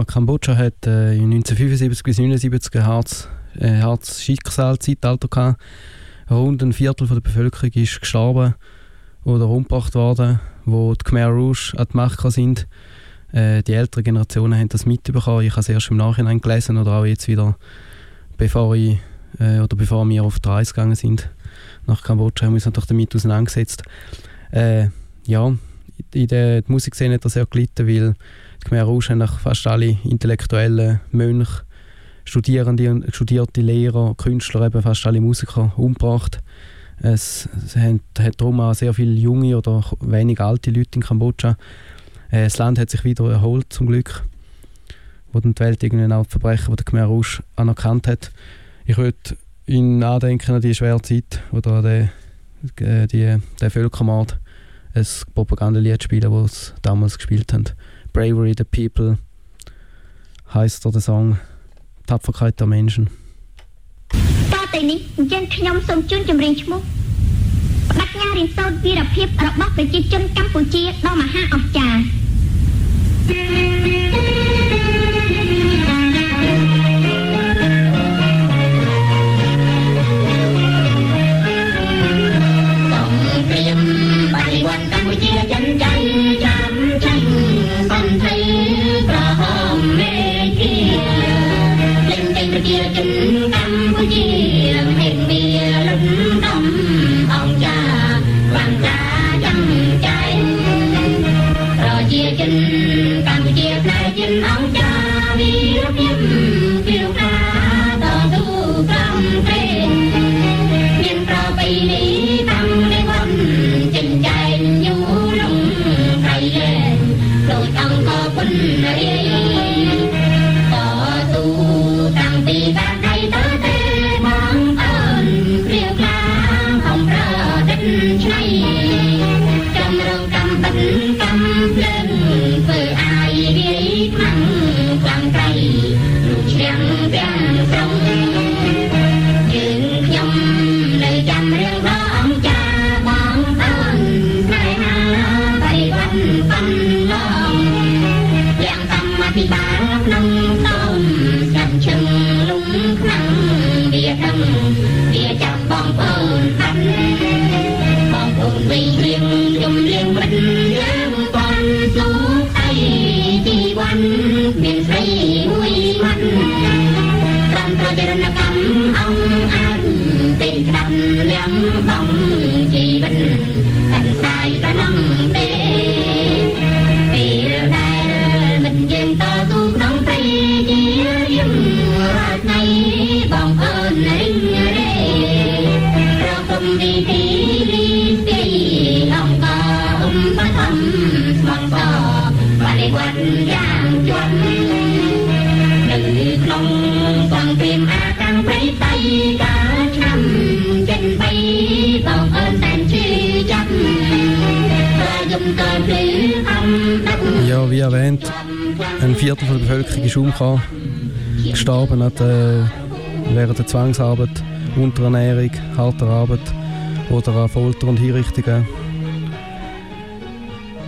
S2: Kambodscha hat äh, in 1975 bis 1979 ein hartes, äh, gehabt. Rund ein Viertel der Bevölkerung ist gestorben oder umgebracht worden, wo die Khmer Rouge an die Macht sind. Äh, die älteren Generationen haben das mitbekommen. Ich habe es erst im Nachhinein gelesen oder auch jetzt wieder, bevor, ich, äh, oder bevor wir auf die Reise gegangen sind nach Kambodscha, haben wir uns natürlich damit auseinandergesetzt. Äh, ja, in der Musikszene hat das sehr gelitten, weil Khmer Rouge haben fast alle intellektuellen Mönche, Studierende, studierte Lehrer, Künstler, eben fast alle Musiker umgebracht. Es, es hat, hat darum auch sehr viele junge oder wenig alte Leute in Kambodscha. Äh, das Land hat sich wieder erholt, zum Glück. Wo dann die Welt irgendwann auch die Verbrechen, die der Khmer Rouge anerkannt hat. Ich würde ihn andenken an die schwere Zeit oder an den, äh, die, den Völkermord ein Propagandalied spielen, das sie damals gespielt haben. Bravery the People heißt der Song Tapferkeit der Menschen.
S4: តទៅនេះអញ្ចឹងខ្ញុំសូមជូនចម្រៀងឈ្មោះបដិញ្ញារៀនសូត្រវីរភាពរបស់ប្រជាជនកម្ពុជាដ៏មហាអស្ចារ្យ
S20: ប្រជាជនកម្ពុជាហេតុមានលំដំអង្គចាខ្លាំងក្លាចាំចៃប្រជាជនកម្ពុជាផ្នែកជនអង្គចាវី
S2: Viertel der Bevölkerung ist umgekommen, gestorben hat, äh, während der Zwangsarbeit, Unterernährung, harter Arbeit oder an Folter und Hinrichtungen.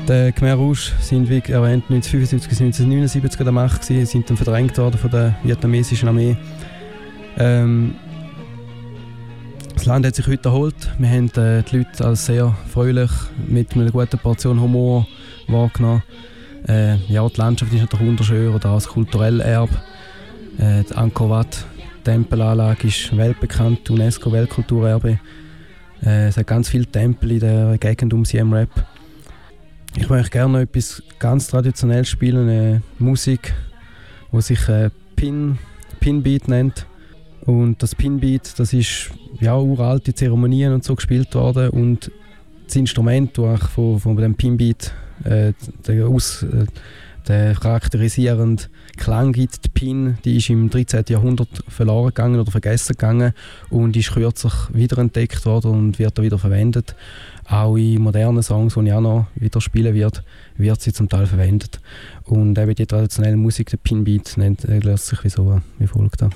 S2: Die Khmer Rouge sind, wie erwähnt, 1975 bis 1979 an der Macht gewesen, sind dann verdrängt worden von der vietnamesischen Armee. Ähm, das Land hat sich heute erholt. Wir haben äh, die Leute als sehr fröhlich, mit einer guten Portion Humor wahrgenommen. Äh, ja, die Landschaft ist natürlich wunderschön oder auch das kulturelle Erbe. Äh, die Angkor Wat Tempelanlage ist weltbekannt, UNESCO-Weltkulturerbe. Äh, es hat ganz viele Tempel in der Gegend um Siem Reap. Ich möchte gerne etwas ganz traditionell spielen, eine Musik, die sich äh, Pin, Pinbeat nennt. Und das Pinbeat, das ist ja uralte Zeremonien und so gespielt worden und das Instrument, das eigentlich von, von dem Pinbeat äh, der, aus, äh, der charakterisierende Klang gibt, die Pin, die ist im 13. Jahrhundert verloren gegangen oder vergessen gegangen und ist kürzlich wiederentdeckt worden und wird da wieder verwendet. Auch in modernen Songs, die ich auch noch wieder spielen wird, wird sie zum Teil verwendet. Und eben die traditionelle Musik, der Pinbeat, nennt, äh, lässt sich wie, so, wie folgt. An.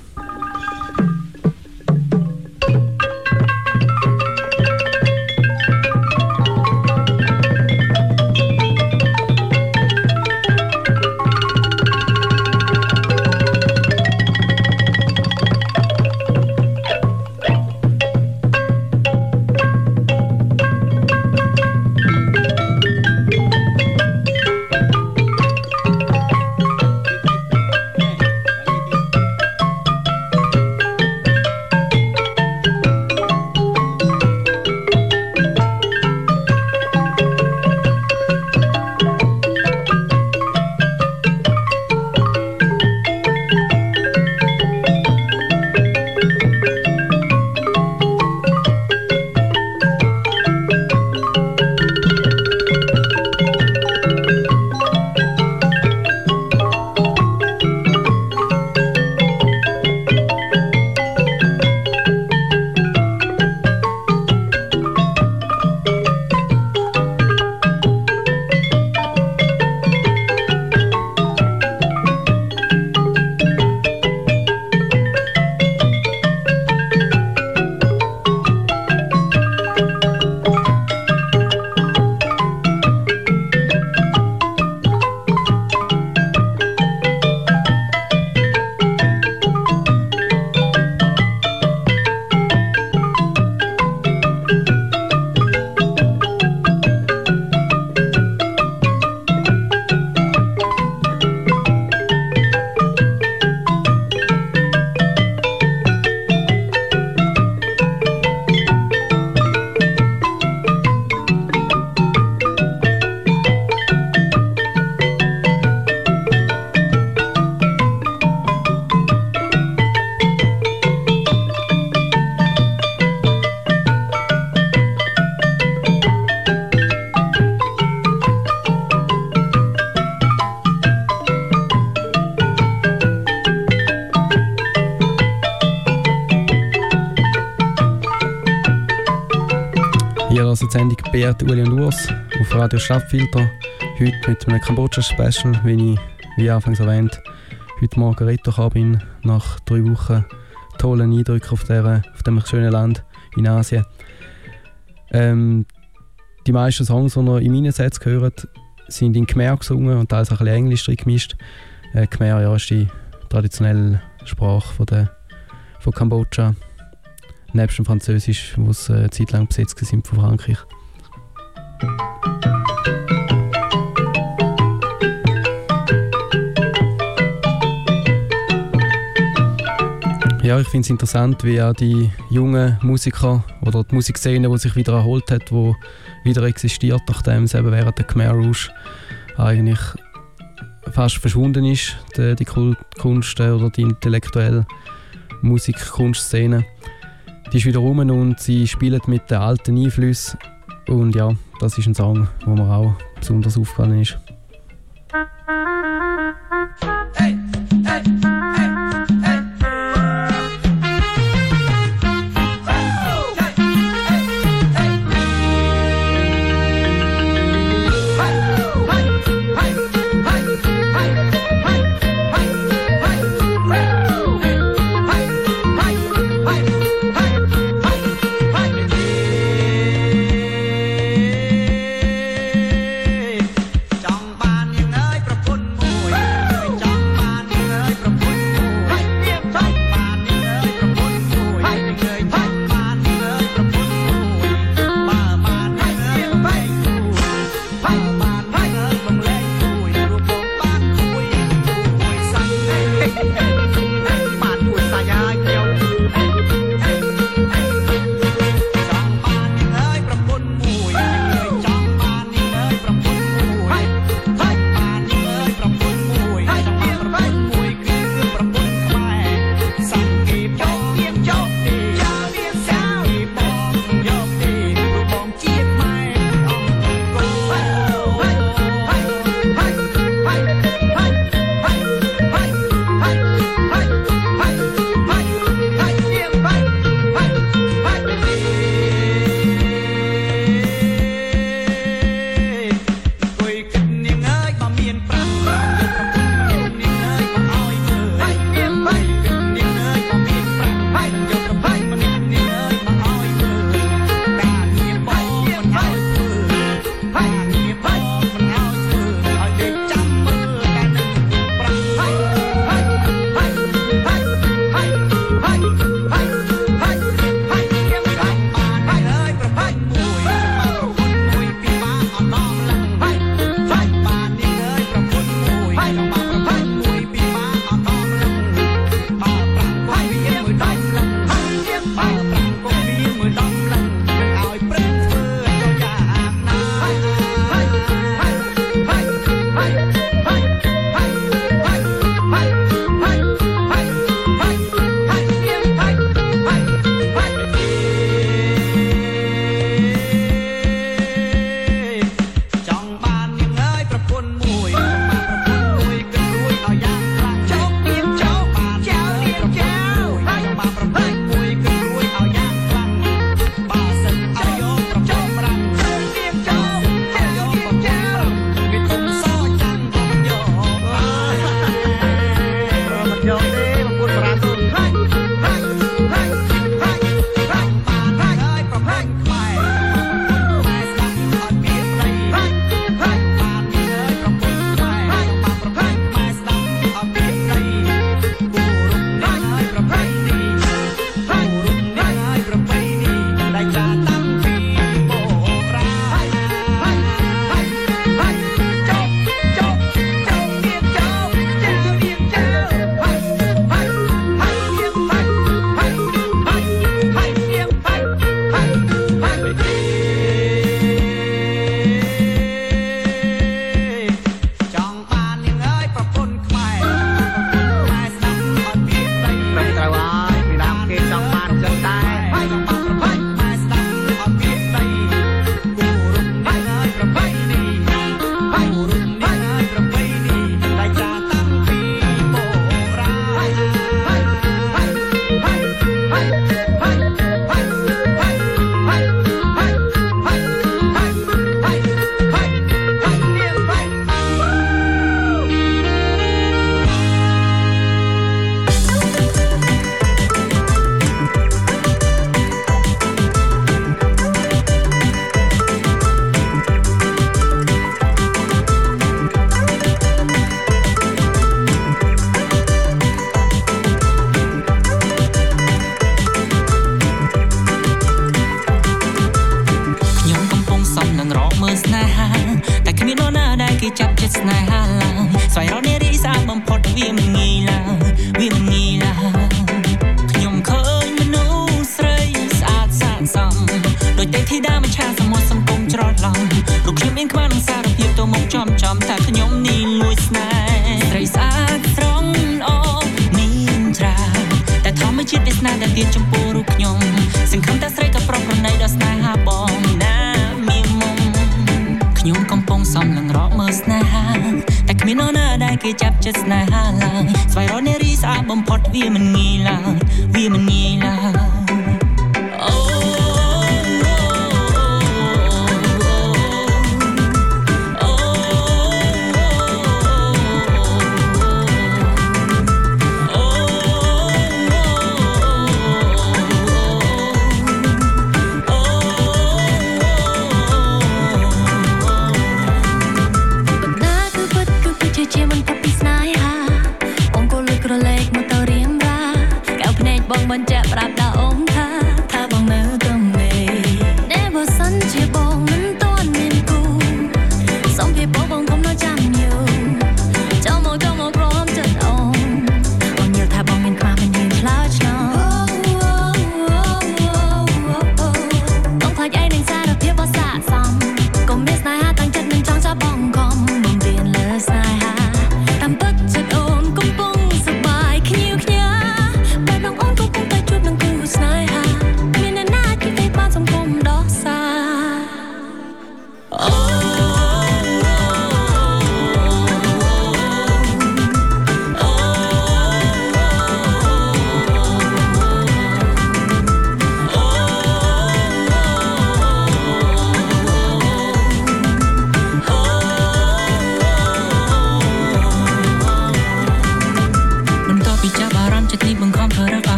S2: Beat, Uli und Urs auf Radio Stadtfilter. Heute mit einem Kambodscha-Special, wie ich wie anfangs erwähnt, heute Morgen retour bin nach drei Wochen tollen Eindrücken auf, der, auf dem schönen Land in Asien. Ähm, die meisten Songs, die ihr in meinen Sets gehört, sind in Khmer gesungen und teils auch ein bisschen Englisch drin gemischt. Äh, Khmer ja, ist die traditionelle Sprache von, der, von Kambodscha. Nebst dem Französisch, wo es äh, eine Zeit lang besetzt war von Frankreich. Ja, ich finde es interessant, wie auch die jungen Musiker oder die Musikszene, die sich wieder erholt hat, die wieder existiert, nachdem es eben während der Khmer Rouge eigentlich fast verschwunden ist, die, die Kunst oder die intellektuelle Musik-Kunstszene. Die ist wieder rum und sie spielen mit den alten Einflüssen. Und ja, das ist ein Song, wo mir auch besonders aufgefallen ist.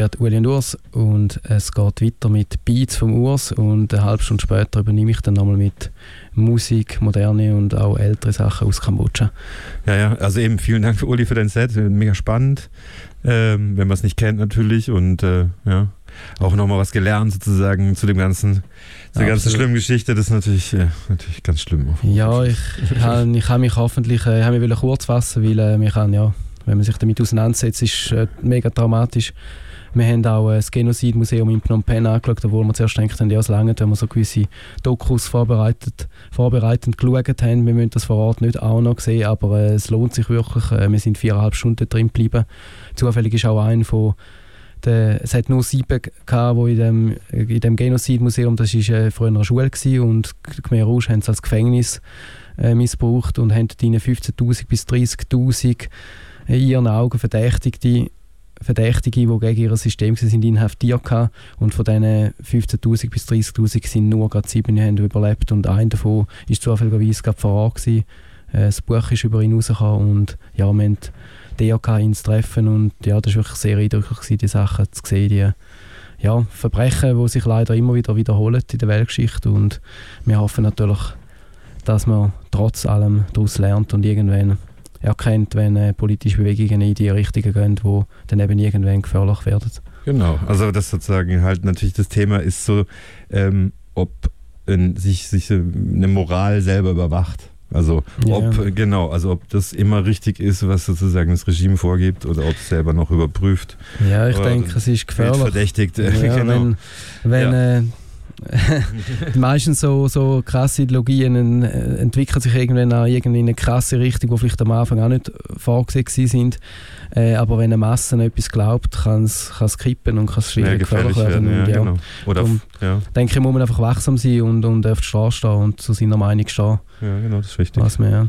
S2: Bert, Uli und Urs und es geht weiter mit Beats vom Urs und eine halbe Stunde später übernehme ich dann nochmal mit Musik, moderne und auch ältere Sachen aus Kambodscha.
S1: Ja, ja, also eben vielen Dank, Uli, für dein Set, mega spannend, ähm, wenn man es nicht kennt natürlich und äh, ja, auch nochmal was gelernt sozusagen zu dem ganzen, zur ganzen schlimmen Geschichte, das ist natürlich, ja, natürlich ganz schlimm.
S2: Ja, ich, ich habe ich hab mich hoffentlich, äh, ich habe mich kurz fassen, weil äh, ich kann, ja, wenn man sich damit auseinandersetzt, ist äh, mega traumatisch. Wir haben auch das Genozidmuseum in Phnom Penh angeschaut, obwohl wir zuerst denken, haben, ja, es lange, wenn wir so gewisse Dokus vorbereitet, vorbereitend geschaut haben. Wir müssen das vor Ort nicht auch noch sehen, aber äh, es lohnt sich wirklich. Äh, wir sind viereinhalb Stunden drin geblieben. Zufällig ist auch ein von der, es hat nur sieben gehabt, die in dem, äh, in dem Genozidmuseum, das war äh, früher eine Schule gewesen, und die Khmer Rouge haben es als Gefängnis äh, missbraucht und haben dort 15'000 bis 30'000 in äh, ihren Augen Verdächtigte Verdächtige, die gegen ihr System sind, inhaftiert gehabt. Und von diesen 15.000 bis 30.000 sind nur gerade sieben haben überlebt. Und einer davon war zufälligerweise gerade vor Ort. Gewesen. Äh, das Buch ist über ihn rausgekommen und ja, wir haben DRK ins Treffen und ja, das war wirklich sehr eindrücklich, die Sachen zu sehen, die ja, Verbrechen, die sich leider immer wieder wiederholen in der Weltgeschichte und wir hoffen natürlich, dass man trotz allem daraus lernt und irgendwann erkennt, wenn äh, politische Bewegungen in die Richtungen gehen, wo dann eben irgendwann gefährlich werden.
S1: Genau, also das sozusagen halt natürlich das Thema ist so, ähm, ob in, sich, sich eine Moral selber überwacht. Also ob ja. genau, also ob das immer richtig ist, was sozusagen das Regime vorgibt oder ob es selber noch überprüft.
S2: Ja, ich denke, es ist gefährlich.
S1: Verdächtigt,
S2: ja,
S1: genau.
S2: Wenn, wenn
S1: ja.
S2: äh, meistens so, so krasse Ideologien äh, entwickeln sich irgendwann auch irgendwie in eine krasse Richtung, die vielleicht am Anfang auch nicht vorgesehen sind. Äh, aber wenn eine Masse etwas glaubt, kann es kippen und kann es schwierig ja, werden.
S1: werden. Ja,
S2: ja.
S1: Genau. Oder
S2: Darum,
S1: ja.
S2: denke ich, muss man einfach wachsam sein und, und auf die Straße stehen und zu seiner Meinung stehen.
S1: Ja, genau, das ist wichtig.
S2: Was mehr.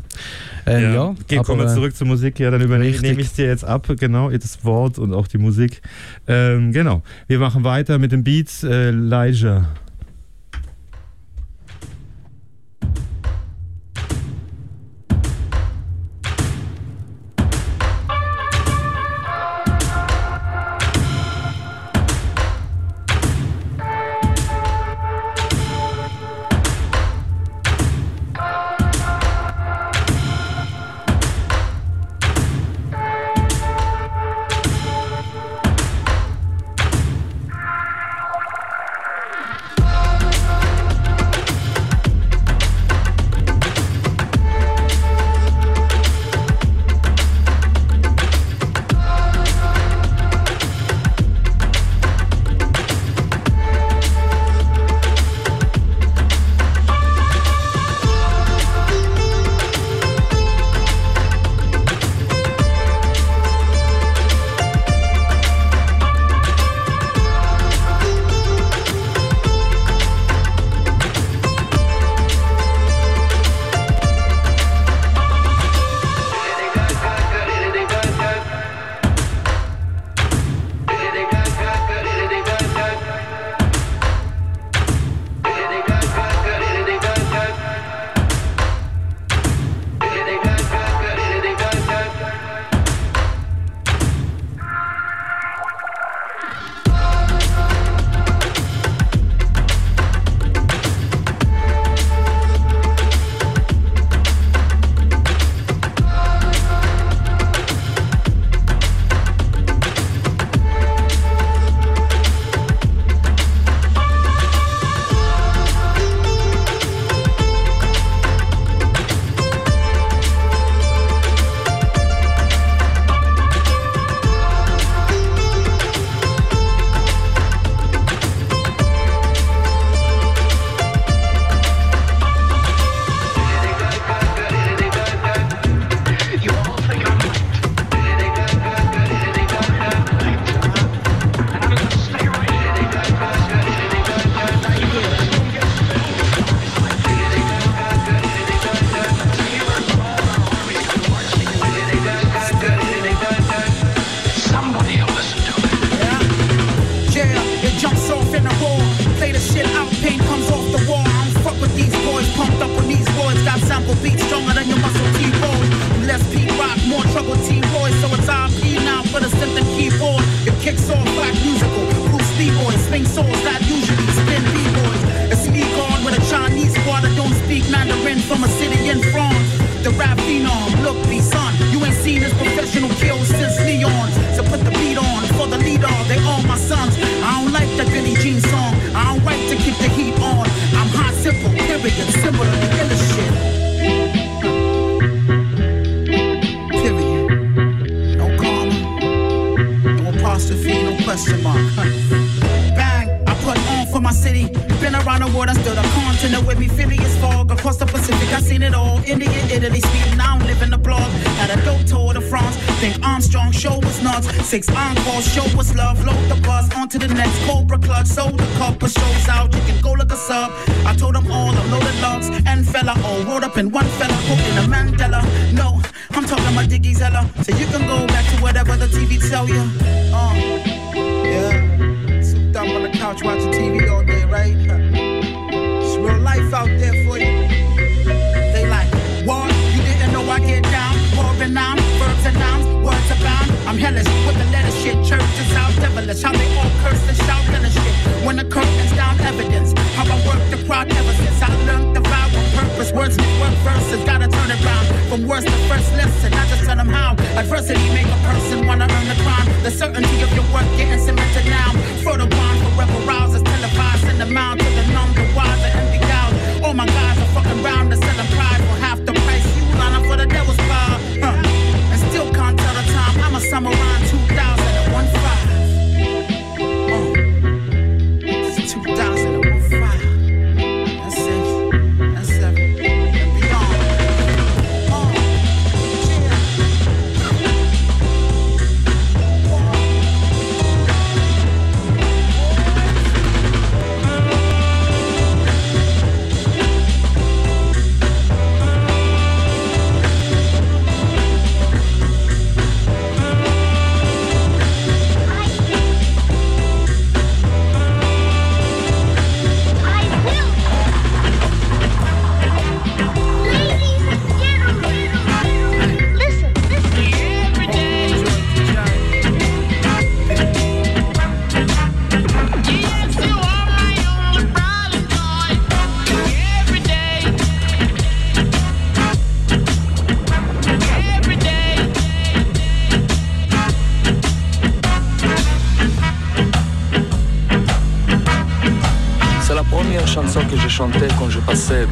S2: Äh, ja, ja,
S1: aber, kommen wir
S2: äh,
S1: zurück zur Musik. Ja, dann übernehme ich es dir jetzt ab, genau, das Wort und auch die Musik. Ähm, genau, wir machen weiter mit
S21: dem Beat
S22: äh, Leisure.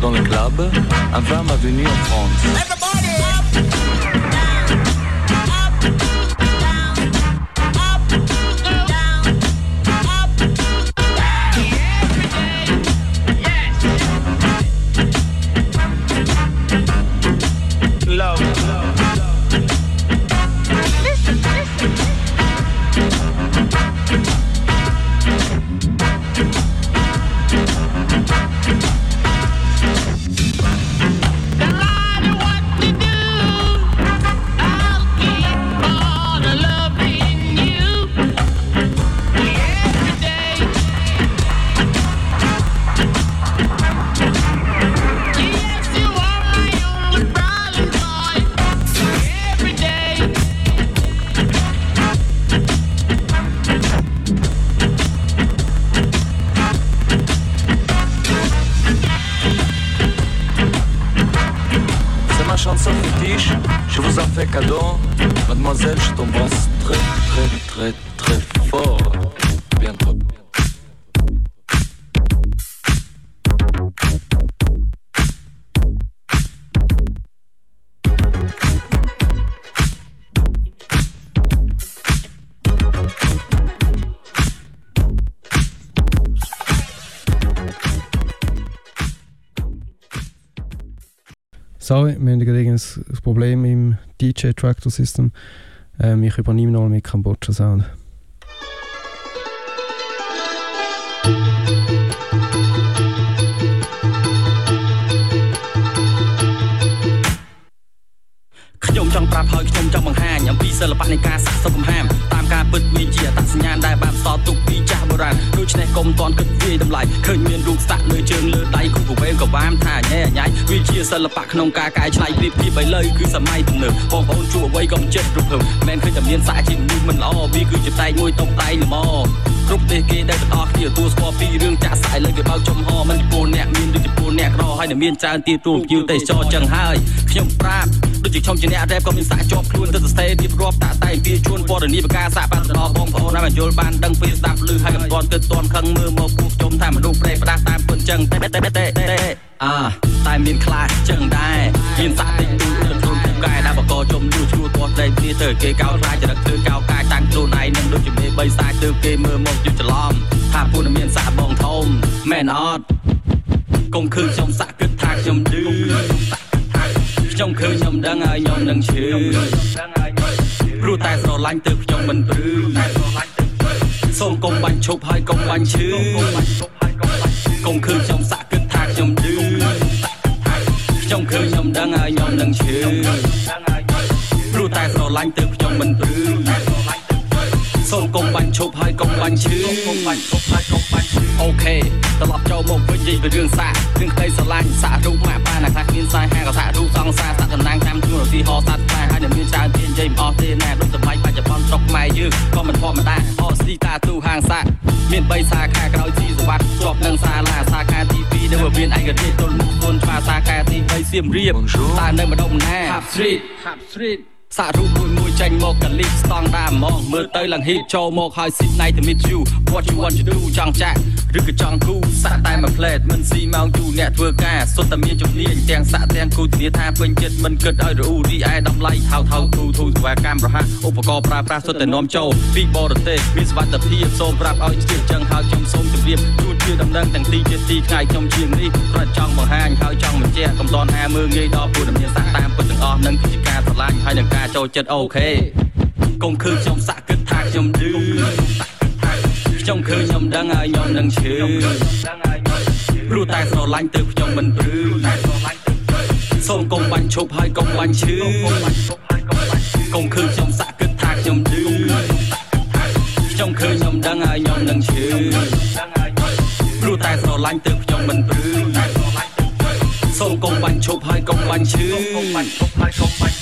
S22: dans le club, un femme a venu en
S2: France. haben gerade ein Problem im DJ Tractor System. Ähm, ich übernehme nochmal mit Kambodscha Sound.
S23: ខ្ញុំចង់ប្រាប់ហើយខ្ញុំចង់បង្ហាញអំពីសិល្បៈនៃការសាកសពកំហាមតាមការពិតវាជាអត្តសញ្ញាណដែលបានបន្សល់ទុកពីចាស់បុ រាណដូច្នេះកុំតន់គិតវាយតម្លៃឃើញមានរូបស្តាក់លើជើងលើដៃគូប្រវេងក៏វាមថាញ៉ែញ៉ៃវាជាសិល្បៈក្នុងការកែច្នៃប្រៀបធៀបឲ្យលើគឺសម័យទំនើបបងប្អូនជួបអ្វីក៏មិនចិត្តរំភើបមិនឃើញតែមានសាក់ជាមនុស្សមិនល្អវាគឺជាតែកមួយតុបតែងល្មមគ្រប់ទេគេដែលទាំងអស់គ្នាទទួលស្គាល់ពីរឿងចាក់សាក់ឥឡូវគេបើកចំហមិនពីពលអ្នកមានដូចជាពលអ្នកក្រហើយនៅមានច្រើនទៀតទូភ្ញៀវទេសចរចឹងហើយខ្ញុំប្រាប់ ដូចជាខ្ញុំជាអ្នករ៉េបក៏មានសាក់ជាប់ខ្លួនទៅសរសេររៀបរាប់តាក់តែងពីជួនពណ៌នាបការសាក់បានទៅដល់បងប្អូនឲ្យបានយល់បានដឹងពីស្ដាប់ឮហើយក៏មិនទាន់គិតទាន់ខឹងមើលមកពួកខ្ញុំថាមនុស្សប្រេះផ្ដាស់តាមពិតចឹងតែតែតែតែអាតែមានខ្លាចចឹងដែរមានសាក់តិចតួចទៅខ្លួនពូកែដែលបកកចំនួនឈ្លោះទាស់តែគ្នាទៅគេកោតខ្លាចចរិតធ្វើកោកាយតាំងខ្លួនឯងនឹងដូចជាមេបីសាយទៅគេមើលមកយល់ច្រឡំថាពួកនឹងមានសាក់បងធំមែនអត់កុំឃើញខ្ញុំសាក់គិតថាខ្ញុំឌឺ ខ្ញុំឃើញខ្ញុំដឹងហើយខ្ញុំនឹងឈឺព្រោះតែស្រឡាញ់ទៅខ្ញុំមិនព្រឺសូមកុំបាញ់ឈប់ហើយកុំបាញ់ឈឺកុំឃើញខ្ញុំសាក់គិតថាខ្ញុំឌឺខ្ញុំឃើញខ្ញុំដឹងហើយខ្ញុំនឹងឈឺព្រោះតែស្រឡាញ់ទៅខ្ញុំមិនព្រឺសូម កុំបាញ់ឈប់ហើយកុំបាញ់ឈឺកុំបាញ់ឈប់ហើយកុំបាញ់ឈឺអូខេត្រឡប់ចូលមកវិញនិយាយពីរឿងសាក់រឿងក្តីស្រឡាញ់សាក់រូបម៉ាក់ប៉ាណាខ្លះគ្មានសាយហាក៏សាក់រូបសង្សារសាក់តំណាងតាមឈ្មោះឧទាហរណ៍សត្វខ្លែហើយនៅមានច្រើនទៀតនិយាយមិនអស់ទេណាដូចសម័យបច្ចុប្បន្នស្រុកខ្មែរយើងក៏មិនធម្មតាអស្ទីតាទូហាងសាក់មាន3សាខាក្រោយជីសវត្តជាប់នឹងសាលាសាខាទី2នៅមានឯករាជ្យទល់មុខគុនឆ្វាសាខាទី3សៀមរាបតើនៅម្ដុំណា Hub Street Hub Street សាក់រូបមួយមួយចេញមកកលីកស្តង់ដារហ្មងមើលទៅឡើងហ៊ីតចូលមកហើយ sit night to meet you what you want to do ចង់ចាក់ឬក៏ចង់គូសាក់តែមួយផ្លែតមិនស៊ីម៉ោងយូរអ្នកធ្វើការសុទ្ធតែមានជំនាញទាំងសាក់ទាំងគូធានាថាពេញចិត្តមិនគិតឲ្យរអ៊ូរីឯតម្លៃហៅថៅទូទូសេវាកម្មរហ័សឧបករណ៍ប្រើប្រាស់សុទ្ធតែនាំចូលពីបរទេសមានសុវត្ថិភាពសូមប្រាប់ឲ្យជឿចឹងហើយខ្ញុំសូមជម្រាបជូន ជាដំណឹងទាំងទីជាទីថ្ងៃខ្ញុំជាងនេះប្រចង់បង្ហាញហើយចង់បញ្ជាក់កំដនហាមើងងាយដល់ពលរដ្ឋសាក់តាមពិតទាំងអស់នឹងគឺជាការស្រឡាញ់ហើយនឹងការចូលចិត្តអូខេកុំឃើញខ្ញុំសាក់គិតថាខ្ញុំឌឺខ្ញុំឃើញខ្ញុំដឹងហើយខ្ញុំនឹងឈឺព្រោះតែស្រឡាញ់ទៅខ្ញុំមិនព្រឺសូមកុំបាញ់ឈប់ហើយកុំបាញ់ឈឺកុំឃើញខ្ញុំសាក់គិតថាខ្ញុំឌឺខ្ញុំឃើញខ្ញុំដឹងហើយខ្ញុំនឹងឈឺព្រោះតែស្រ ឡាញ់ទៅខ្ញុំមិនព្រឺសូមកុំបាញ់ឈប់ហើយកុំបាញ់ឈឺកុំបាញ់ឈប់ហើយកុំបាញ់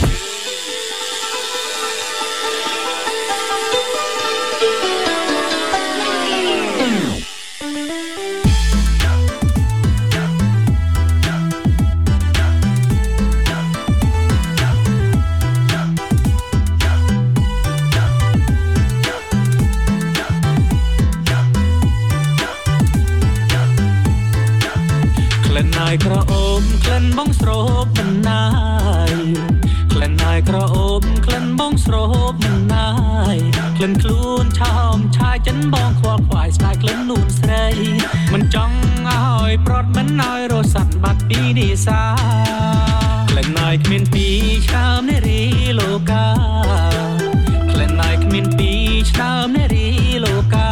S24: ក្លិនខ្លួនឆោមឆាយចិនបងខ្វល់ខ្វាយស្ដាយក្លិននួនស្រីមិនចង់ឲ្យប្រត់មិនឲ្យរស័តបាត់ពីនេសាក្លិនហើយគ្មានពីឆ្កើមនារីលោកាក្លិនហើយគ្មានពីឆ្កើមនារីលោកា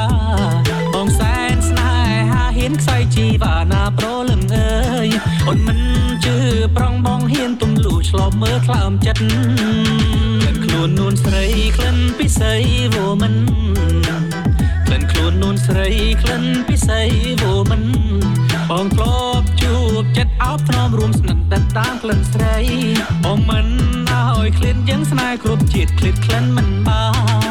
S24: បងសែនស្នេហាហ៊ានខ្សែជីវ៉ាណាប្រលឹងអើយអូនមិនជឿប្រងបងហ៊ានទំលូឆ្លប់មើលខ្លោមចិត្តក្លិន ខ្លួននួនស្រីក្លិនពិសីវោមិនក្លិនខ្លួននួនស្រីក្លិនពិសីវោមិនបងធ្លាប់ជួបចិត្តអោបថ្នមរួមស្និទ្ធតែតាមក្លិនស្រីបងមិនឲ្យក្លិនយ៉ាងស្នេហ៍គ្រប់ជាតិក្លិតក្លិនមិនបានក្លិន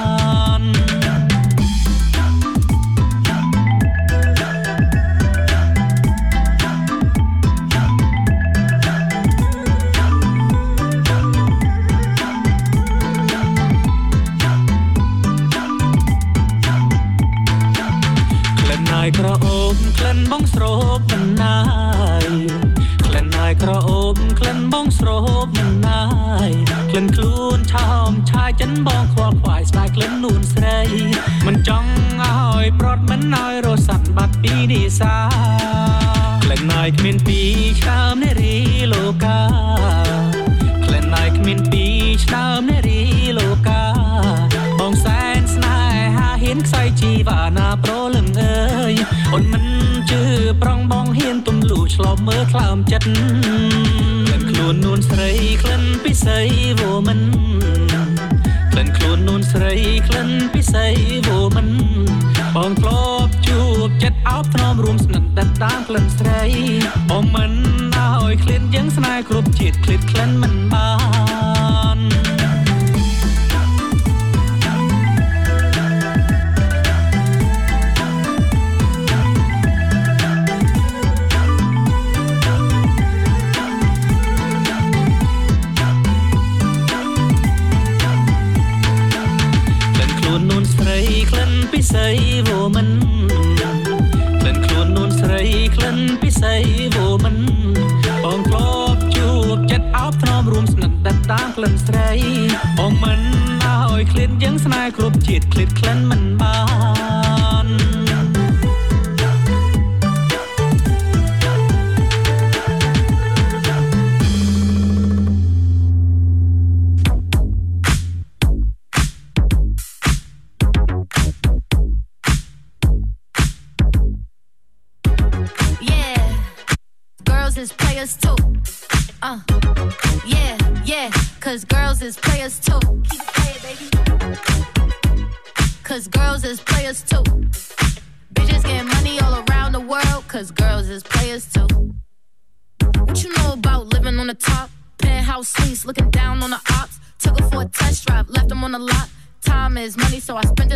S24: ស្រោបមិនណាយក្លិនហើយក្រអូបក្លិនបងស្រោបមិនណាយក្លិនខ្លួនឆោមឆាយចិនបងខ្វល់ខ្វាយស្ដាយក្លិននួនស្រី មិនចង់ឲ្យប្រត់មិនឲ្យរស័តបាត់ពីនេសាក្លិនហើយគ្មានពីឆ្កើមនារីលោកាក្លិនហើយគ្មានពីឆ្កើម ហាហ៊ានខ្សែជីវ៉ាណាប្រលឹងអើយអូនមិនជឿប្រងបងហ៊ានទំលូឆ្លប់មើលខ្លោមចិត្តក្លិនខ្លួននួនស្រីក្លិនពិសីវោមិនក្លិនខ្លួននួនស្រីក្លិនពិសីវោមិនបងធ្លាប់ជួបចិត្តអោបថ្នមរួមស្និទ្ធតែតាមក្លិនស្រីបងមិនឲ្យក្លិនយ៉ាងស្នេហ៍គ្រប់ជាតិក្លិតក្លិនមិនបាន ក្លិនពិសីវោមិនក្លិនខ្លួននួនស្រីក្លិនពិសីវោមិនបងធ្លាប់ជួបចិត្តអោបថ្នមរួមស្និទ្ធតែតាមក្លិនស្រីបងមិនឲ្យក្លិនយ៉ាងស្នេហ៍គ្រប់ជាតិក្លិតក្លិនមិនបាន
S25: cause girls is players too.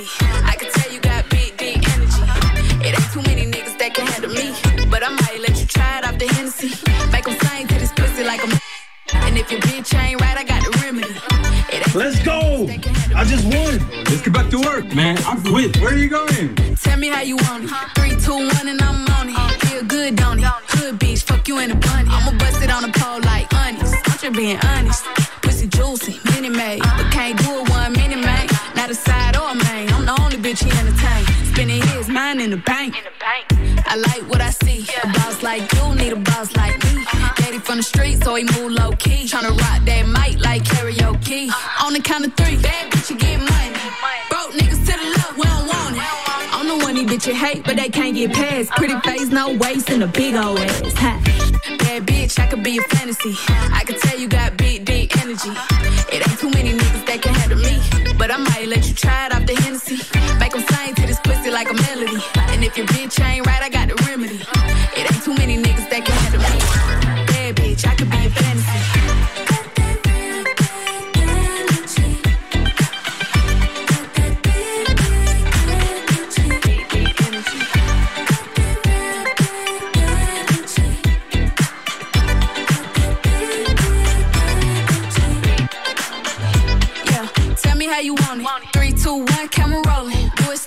S25: I can tell you got big, energy. It ain't too many niggas that can handle me. But I might let you try it off the Hennessy. Make them sing
S26: to this pussy like I'm. And if your bitch ain't right, I got the remedy.
S27: Let's go! I just won. Let's get back to work, man. I quit. Where are you going?
S26: Tell me how you want it. Three, two, one, and I'm on it. Feel good, don't it? Hood bitch, fuck you in a bunny. I'ma bust it on the pole like honest. Don't you being honest. Pussy juicy, mini made, but can't do it one mini made. Not a side or a main. I'm the only bitch he entertain. Spending his mind in the bank. I like what I see. Yeah. A boss like you need a boss like me. Uh-huh. Daddy from the street, so he move low key. Tryna rock that mic like karaoke. Uh-huh. On the count of three, bad bitch, you get money. Broke niggas to the left, we don't want it. I'm the one these bitches hate, but they can't get past. Uh-huh. Pretty face, no waist, and a big old ass. Ha. Bad bitch, I could be a fantasy. I can tell you got big, deep energy. It ain't too many niggas that can handle me. But I might let you try it off the Hennessy.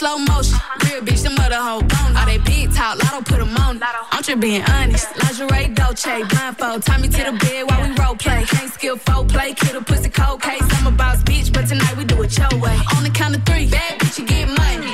S26: Slow motion. Real bitch, the mother hoe bone. All they big talk, lotto put 'em on. I'm just being honest. Lingerie, Dolce, blindfold. Tie me to the bed while we role play. Can't skill folk play, kill a pussy cold case. I'm a boss bitch, but tonight we do it your way. On the count of three, bad bitch, you get money.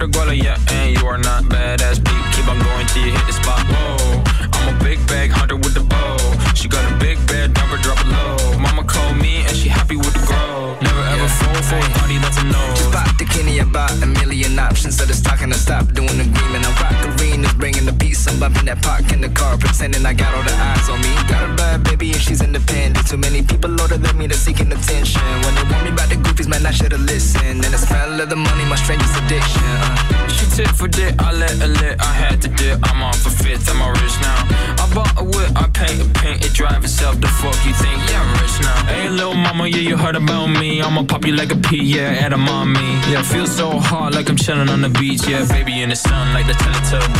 S22: I'm Guala, yeah, and you are not bad badass beat. Keep on going till you hit the spot. Whoa, I'm a big bag hunter with the bow. She got a big bed, number drop it low. Mama called me and she happy with the grow. Never ever fall for a party that's a no.
S18: Just bought the Kenny about a million options. So just talking to stop doing agreement. I'm rock arenas, bringing the peace. I'm bumping that park in the car, pretending I got all the eyes on me. Got a bad baby and she's independent. Too many people older than me, they're seeking attention. When they want me about the goofies, man, I should've listened. And the smell of the money, my strangest addiction. Uh.
S22: She tit for dick, I let her lit, I had to dip. I'm off for fifth, I'm all rich now. I bought a whip, I paint a paint, it drive itself. The fuck you think? Yeah, I'm rich now. Hey, little mama, yeah, you heard about me. I'ma pop you like a pea, yeah, at a mommy. Yeah, feel so hot like I'm chilling on the beach. Yeah, baby in the sun like the Teletubbies.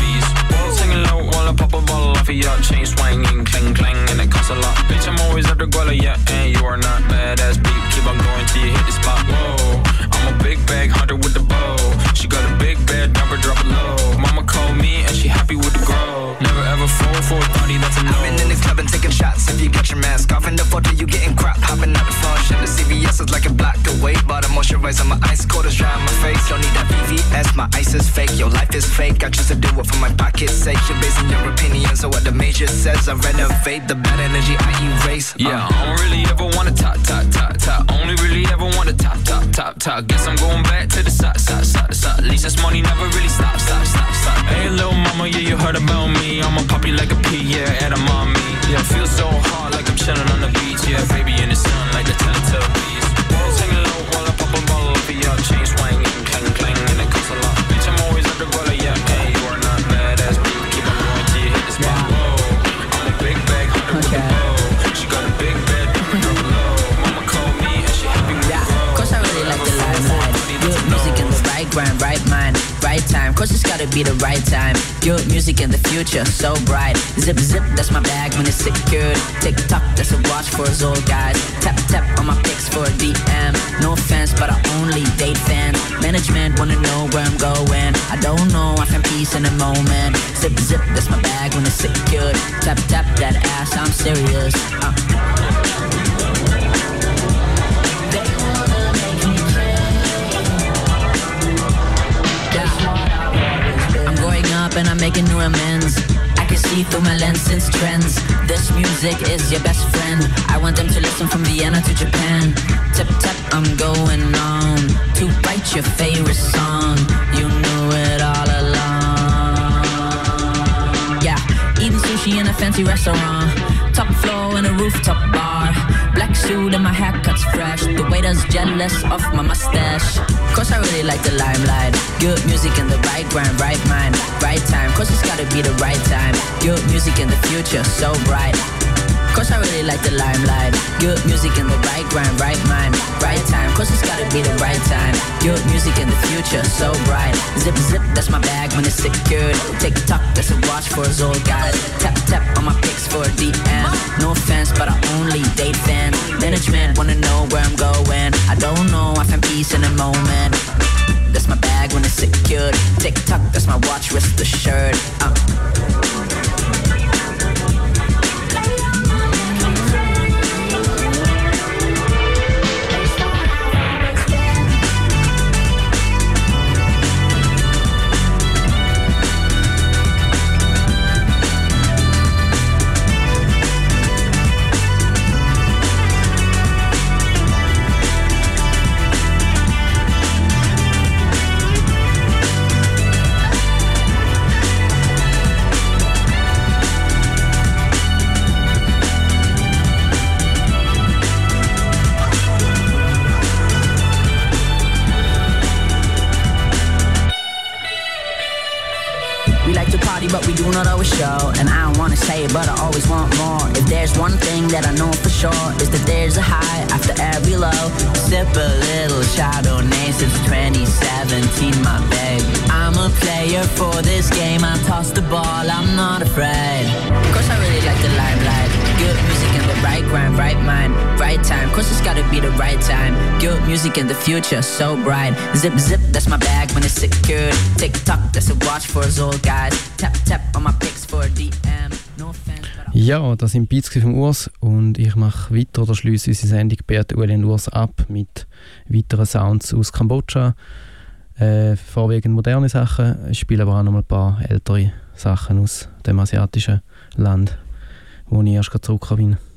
S22: Singing low while I pop a bottle off of your chain swinging, clang clang, and it costs a lot. Bitch, I'm always at the Guala, yeah, and you are not badass beat. Keep on going till you hit the spot. Whoa, I'm a big bag hunter with the bow. She got a big bed, number drop it low. Mama called me and she happy with the grow. Never ever fall for a party that's a no.
S18: I've been in the club and taking shots. If you got your mask off in the photo, you getting crap. Hopping out the function. The CVS is like a block away. Bought a moisturizer, my ice cold is dry on my face. Don't need that VVS, my ice is fake. Your life is fake. I choose to do it for my pocket's sake. You're basing your opinions on what the major says. I renovate the bad energy I erase. Uh.
S22: Yeah, I don't really ever wanna top, top, top, top. Only really ever wanna top, top, top, top. Guess I'm going back to the side, side, side, side. At least this money never really stop, stop, stop, stop. Hey, little mama, yeah, you heard about me. I'ma pop you like a pea, yeah, at a mommy. Yeah, feel so hot like I'm chilling on the beach. Yeah, baby in the sun like the Teletubbies. Singing low while I pop a bottle of your chain swinging,
S28: grind, right mind, right time. Cause it's gotta be the right time. Good music in the future, so bright. Zip zip, that's my bag when it's secured. Tick tock, that's a watch for us old guys. Tap tap on my pics for a DM. No offense, but I only date fans. Management wanna know where I'm going. I don't know, I find peace in the moment. Zip zip, that's my bag when it's secured. Tap tap that ass, I'm serious. Uh. I'm going I'm making new amends. I can see through my lens since trends. This music is your best friend. I want them to listen from Vienna to Japan. Tip tap, I'm going on to write your favorite song. You knew it all along. Yeah, eating sushi in a fancy restaurant. Top floor in a rooftop bar. Suit and my haircut's fresh. The waiter's jealous of my mustache. Cause I really like the limelight. Good music in the right grind, right mind, right time. Cause it's gotta be the right time. Good music in the future, so bright. Like the limelight. Good music in the right grind, right mind, right time. Cause it's gotta be the right time. Good music in the future, so bright. Zip zip, that's my bag when it's secured. Tick tock, that's a watch for us old guys. Tap tap on my pics for a DM. No offense, but I only date fans. Management wanna know where I'm going. I don't know, I find peace in a moment. That's my bag when it's secured. Tick tock, that's my watch, wrist assured. Uh. Always show. And I don't wanna say it, but I always want more. If there's one thing that I know for sure, is that there's a high after every low. Sip a little Chardonnay since 2017, my babe. I'm a player for this game. I toss the ball, I'm not afraid. Cause I really like the limelight. Good music right grind, right mind, right time. Cause it's gotta be the right time. Good music in the future, so bright. Zip zip, that's my bag when it's secured. Tick tock, that's a watch for us old guys. Tap tap on my pics for DM. No offense.
S2: Ja, das sind Beats vom Urs und ich mache weiter oder schließe unsere Sendung Beat Uli und Urs ab mit weiteren Sounds aus Kambodscha. Äh, vorwiegend moderne Sachen, ich spiele aber auch noch mal ein paar ältere Sachen aus dem asiatischen Land, wo ich erst zurückgekommen bin.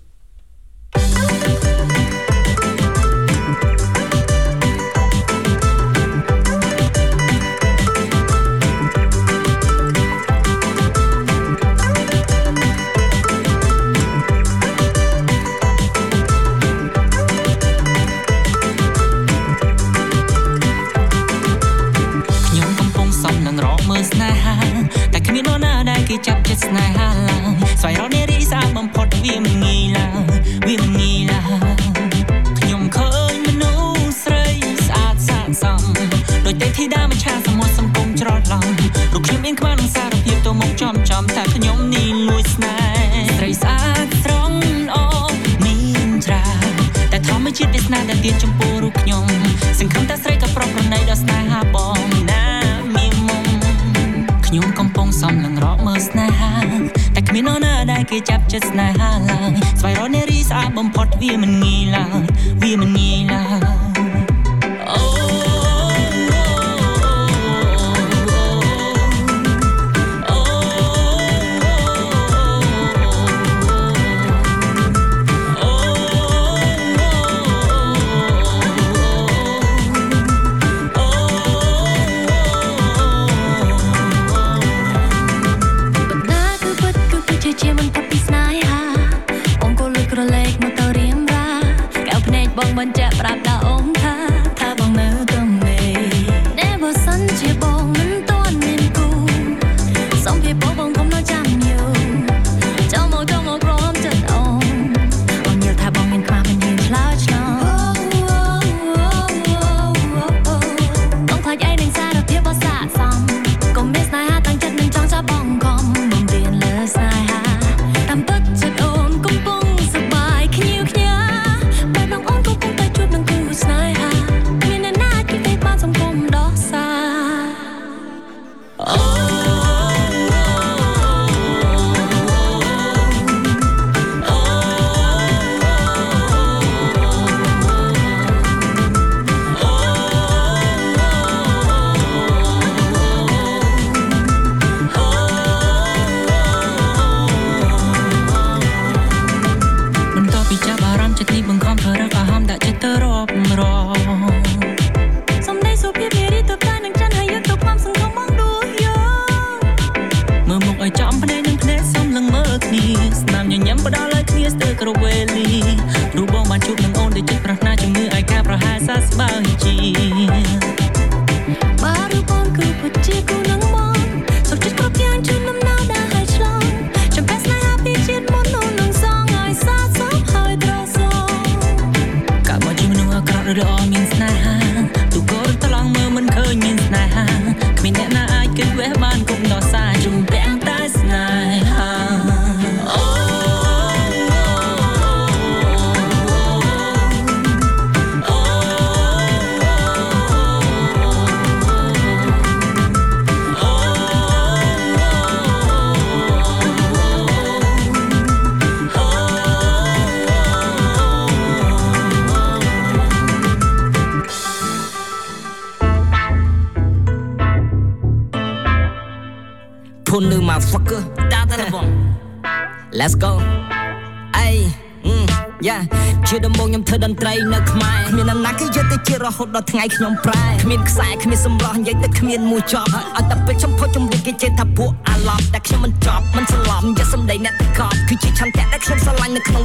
S29: ចាប់ចិត្តស្នេហាឡើយស្វែងរកនារីស្អាតបំផុតវាមិនងាយឡើយវាមិនងាយឡើយខ្ញុំឃើញមនុស្សស្រីស្អាតស័ក្តិសមដូចទេធីតាមច្ឆាសមុទ្រសង្គមច្រឡំរូបខ្ញុំមានក្បាលនិងសារភាពទៅមុខចំចំតែខ្ញុំនេះលួចស្នេហ៍ស្រីស្អាតស្រងល្អមានច្រើនតែធម្មជាតិវាស្នេហ៍តែទៀតចំពោះរូបខ្ញុំសង្ឃឹមតែស្រីក៏ប្រុសប្រណីដល់ស្នេហាបងណាមានមុំ ខ្ញុំកំពុងសំនឹងរកមើលស្នេហាតែគ្មាននរណាដែលគេចាប់ចិត្តស្នេហាឡើយស្វែងរកនារីស្អាតបំផុតវាមិនងាយឡើយវាមិនងាយឡើយ
S24: one jet, but I'm not. ហូ
S25: តដល់
S30: ថ្ងៃខ្ញុំប្រែគ្មានខ្សែគ្មានសម្រស់និយាយទៅគ្មានមួយចប់ឲ្យតែពេលខ្ញុំផុសជំរាបគេចេះថាពួកអាឡប់តែខ្ញុំមិនចប់មិនសន្លប់យកសម្ដីអ្នកទៅកប់គឺជាឆន្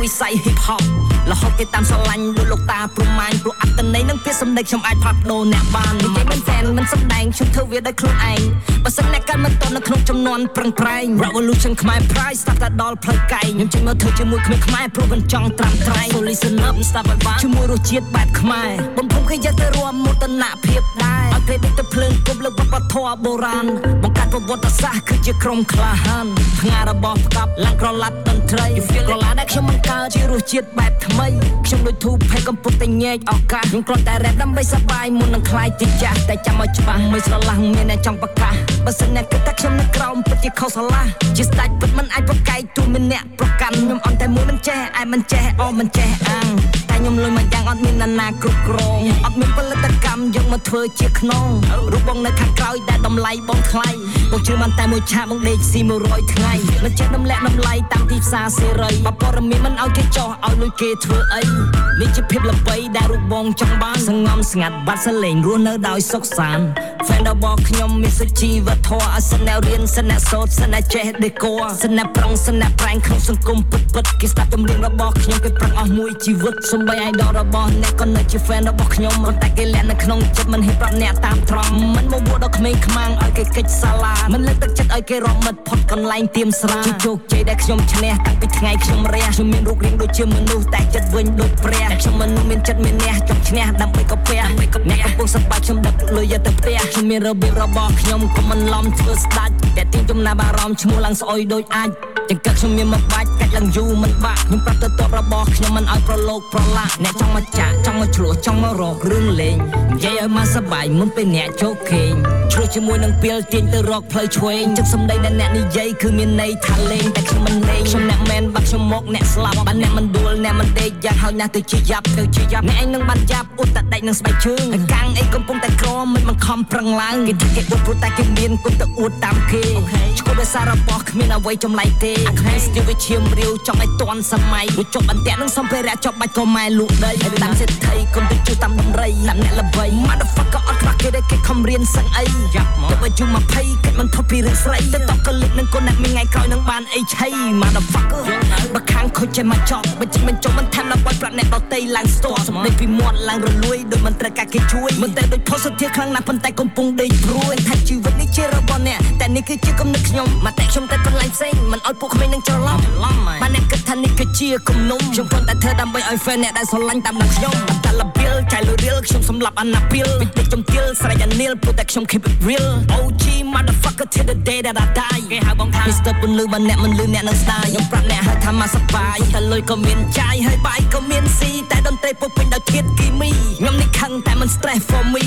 S30: វិស័យ hip hop រហូតគេតាមស្រឡាញ់ដូចលោកតាព្រម៉ាញព្រោះអត្តន័យនិងពាក្យសម្ដីខ្ញុំអាចផ្លាស់ប្ដូរអ្នកបាននិយាយមិនហ្វេនមិនសម្ដែងខ្ញុំធ្វើវាដោយខ្លួនឯងបើសិនអ្នកកាន់មិនតន់នៅក្នុងចំនួនប្រឹងប្រែង Revolution ខ្មែរ Pride ស្ដាប់តែដល់ផ្លូវកែងខ្ញុំចេញមកធ្វើជាមួយគ្នាខ្មែរព្រោះមិនចង់ត្រាំត្រៃ So listen up ស្ដាប់ឲ្យបានជាមួយរសជាតិបែបខ្មែរបំភុំគេយកទៅរួមមោទនភាពដែរឲ្យគេដូចទៅភ្លើងគប់លើវប្បធម៌បុរាណបង្កើតប្រវត្តិសាស្ត្រគឺជាក្រុមក្លាហានផ្ងារបស់ផ្កាប់ឡើងក្រឡាត់ តន្ត្រីក្រឡាដែលខ្ញុំមិនកើតជារសជាតិបែបថ្មីខ្ញុំដូចធូផេកំពុងតែញែកឱកាសខ្ញុំគ្រាន់តែរ៉េបដើម្បីសប្បាយមុននឹងខ្លាយជាចាស់តែចាំឲ្យច្បាស់មិនស្រឡះមានអ្នកចង់ប្រកាស បើសិនអ្នកគិតថាខ្ញុំនៅក្រោមពិតជាខុសឆ្លាស់ជាស្ដេចពិតមិនអាចប្រកែកទូមានអ្នកប្រកាន់ខ្ញុំអន់តែមួយមិនចេះឯមិនចេះអមមិនចេះអាំងតែខ្ញុំលុយមកយ៉ាងអត់មាននរណាគ្រប់គ្រងអត់មានផលិតកម្មយកមកធ្វើជាខ្នងរូបបងនៅខាងក្រោយដែលតម្លៃបងថ្លៃបងជឿបានតែមួយឆាកបងដេកស៊ី100ថ្ងៃមិនចេះដំលាក់តម្លៃតាមទីផ្សារសេរីបើព័ត៌មានមិនឲ្យគេចោះឲ្យលុយគេធ្វើអី នេះជាភាពល្បីដែលរូបបងចង់បានសងំស្ងាត់បាត់សលេងរស់នៅដោយសុខសាន្ត fan របស់ខ្ញុំមានសុជីវធម៌អសិនអ្នករៀនសិនអ្នកសូត្រសិនអ្នកចេះដេក័រសិនអ្នកប្រឹងសិនអ្នកប្រែងក្នុងសង្គមពិតពិតគេស្ដាប់ចម្រៀងរបស់ខ្ញុំគេប្រឹងអស់មួយជីវិតសំបី idol របស់អ្នកក៏នៅជា fan របស់ខ្ញុំប៉ុន្តែគេលាក់នៅក្នុងចិត្តមិនហ៊ានប្រាប់អ្នកតាមត្រង់មិនមកបួដល់ក្មេងខ្មាំងឲ្យគេកិច្ចសាលាមិនលើកទឹកចិត្តឲ្យគេរំមិតផុតកន្លែងទៀមស្រាជាជោគជ័យដែលខ្ញុំឈ្នះតាំងពីថ្ងៃខ្ញុំរះខ្ញុំមានរូបរាងដូចជាមនុស្សតែចិត្តវិញដូចព្រះខ្ញុំមនុស្សមានចិត្តមានះចង់ឈ្នះដើម្បីកាពះអ្នកកំពុងសប្បាយខ្ញុំដឹកលុយយកទៅផ្ទះខ្ញុំមានរបៀបរបស់ខ្ញុំក៏មិនឡំធ្វើស្ដាច់តែទីចំណាប់អារម្មណ៍ឈ្មោះឡើងស្អុយដូចអាចចង្កឹកខ្ញុំមានមកបាច់កាច់ឡើងយូរមិនបាក់ខ្ញុំប្រាប់ទៅតបរបស់ខ្ញុំមិនឲ្យប្រឡូកប្រឡាក់អ្នកចង់មកចាក់ចង់មកឆ្លោះចង់មករករឿងលេង និយាយឲ្យមកសប្បាយមុនពេលអ្នកជោគខេងឆ្លោះជាមួយនឹងពេលទាញទៅរកផ្លូវឆ្វេងចឹងសំដីដែលអ្នកនិយាយគឺមានន័យថាលេងតែខ្ញុំមិនលេងខ្ញុំអ្នកមែនបាត់ខ្ញុំមកអ្នកស្លាប់បានអ្នកមិនដួលអ្នកមិនដេកយ៉ាងហើយណាស់ទៅជាយ៉ាប់ទៅជាយ៉ាប់អ្នកឯងនឹងបានយ៉ាប់អ៊ុតតែដេកនឹងស្បែកជើងហើយកាំងអីកំពុងតែក្រមិនមិនខំប្រឹងឡើងគេថាគេអ៊ុតព្រោះតែគេមានគុំទៅអ៊ុតតាមគេឈ្គួតដោយសាររបស់គ្មានអ្វីចម្លែកទេអាខ្មែរស្ទើរវាឈាមរាវចង់ឲ្យតន់សម័យរួចចុះបន្ទាក់នឹងសំភារៈចុះបាច់ក៏ម៉ែលូកដីហើយតាមសេដ្ឋីគុំទៅជួយតាមដំរីតាមអ្នកល្បី motherfucker អត់ខ្វះគេដែលគេខំរៀនសឹងអីយ៉ាប់មកទៅយូរ20កិច្ចមិនផុតពីរឿងស្រីទៅតកលិកនឹងកូនអ្នកមានថ្ងៃក្រោយនឹងបានអីឆៃ motherfucker បើខាងខូ ចចេះមកចប់បើជិះមិនចុះមិនថែមដល់បាច់ប្រាប់អ្នកដតេឡើងស្ទោសម្ដីពីមាត់ឡើងរលួយដូចមិនត្រូវការគេជួយមិនតែដូច positive ខ្លាំងណាស់ប៉ុន្តែកំពុងដេកព្រួយថាជីវិតនេះជារបស់អ្នកតែនេះគឺជាគំនិតខ្ញុំមកតែខ្ញុំតែកន្លែងផ្សេងមិនអោយពួកក្មេងនឹងច្រឡំបានអ្នកគិតថានេះគឺជាគំនុំខ្ញុំគ្រាន់តែធ្វើដើម្បីឲ្យ fan អ្នកដែលស្រឡាញ់តាមដល់ខ្ញុំតែលបៀលចៃលុយរៀលខ្ញុំសម្លាប់អាណាពីលពីទឹកចំទៀលស្រែកអានីលព្រោះតែខ្ញុំ keep it real OG motherfucker till the day that I die គេហៅបងថា Mr. ពន្លឺបានអ្នកមិនលឺអ្នកនឹងស្ដាយខ្ញុំប្រាប់អ្នកឲ្យថាមកសប្បាយតែលុយក៏មានចាយហើយបាយក៏មានស៊ីតែតន្ត្រីពុះពេញដោយធាតុគីមីខ្ញុំនេះខឹងតែមិន stress for me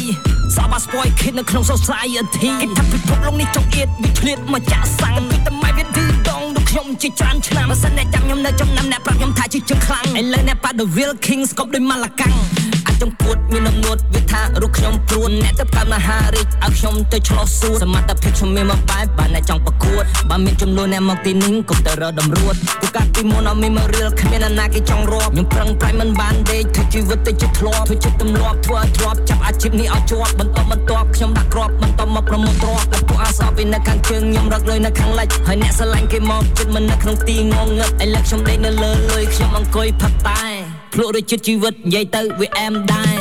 S30: សប spoil kid នៅក្នុង society គេថាពិភពលោកនេះចង់អៀតវាឆ្លៀតមកចាក់សាំងពីតែម៉ែវាឌឺដងដូចខ្ញុំជាច្រើនឆ្នាំបើសិនអ្នកចាំខ្ញុំនៅចំណាំអ្នកប្រាប់ខ្ញុំថាជាជើងខ្លាំងឥឡូវអ្នកប៉ា The Real King ស្គប់ដោយម៉ាឡាកាំង ចង្ពួតមានអំនួតវាថារូបខ្ញុំព្រួនអ្នកទៅកើតមហារាជឲ្យខ្ញុំទៅឆ្លោះសួរសមត្ថភាពខ្ញុំមានមកបែបបានតែចង់ប្រកួតបើមានចំនួនអ្នកមកទីនេះកុំទៅរកតម្រួតទូកាត់ពីមុនអត់មានមករៀលគ្មានអ្នកណាគេចង់រាប់ខ្ញុំប្រឹងប្រែងមិនបានដេកធ្វើជីវិតទៅជាធ្លាប់ធ្វើចិត្តទម្លាប់ធ្វើឲ្យធ្លាប់ចាប់អាជីពនេះឲ្យជាប់បន្តបន្តខ្ញុំដាក់គ្រាប់បន្តមកប្រមូលទ្រព្យតែពួកអាសោពីនៅខាងជើងខ្ញុំរកលុយនៅខាងលិចហើយអ្នកស្រឡាញ់គេមកចិត្តមិននៅក្នុងទីងងឹតឥឡូវខ្ញុំដេកនៅលើលុយខ្ញុំអង្គុយផឹកតែ ភ្លក់ដូចចិត្តជីវិតនិយាយទៅវាអែមដែរ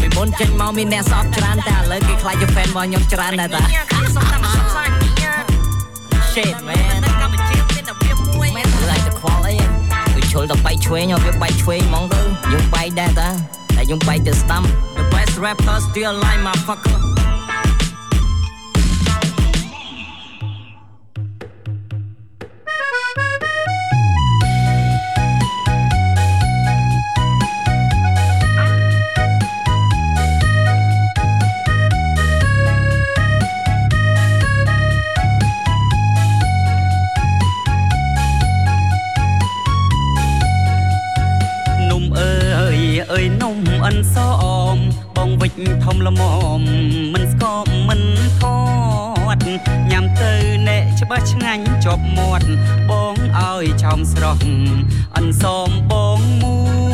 S30: ពីមុនចេញមកមានអ្នកសອບច្រើនតែឥឡូវគេខ្លាចជា fan របស់ខ្ញុំច្រើនដែរតា Shit man កម្ពុជាមានតែវាមួយមិនឡាយតែខ្វល់អីគឺជុលទៅបែកឆ្វេងឲ្យវាបែកឆ្វេងហ្មងទៅយើងបែកដែរតាតែយើងបែកទៅស្ដាំ The best rapper still alive my fucker
S23: អិនសអមបងវិចធំល្មមមិនស្គមមិនថត់ញ៉ាំទៅអ្នកច្បាស់ឆ្ងាញ់ជាប់មាត់បងឲ្យឆោមស្រស់អិនសមបងមួយ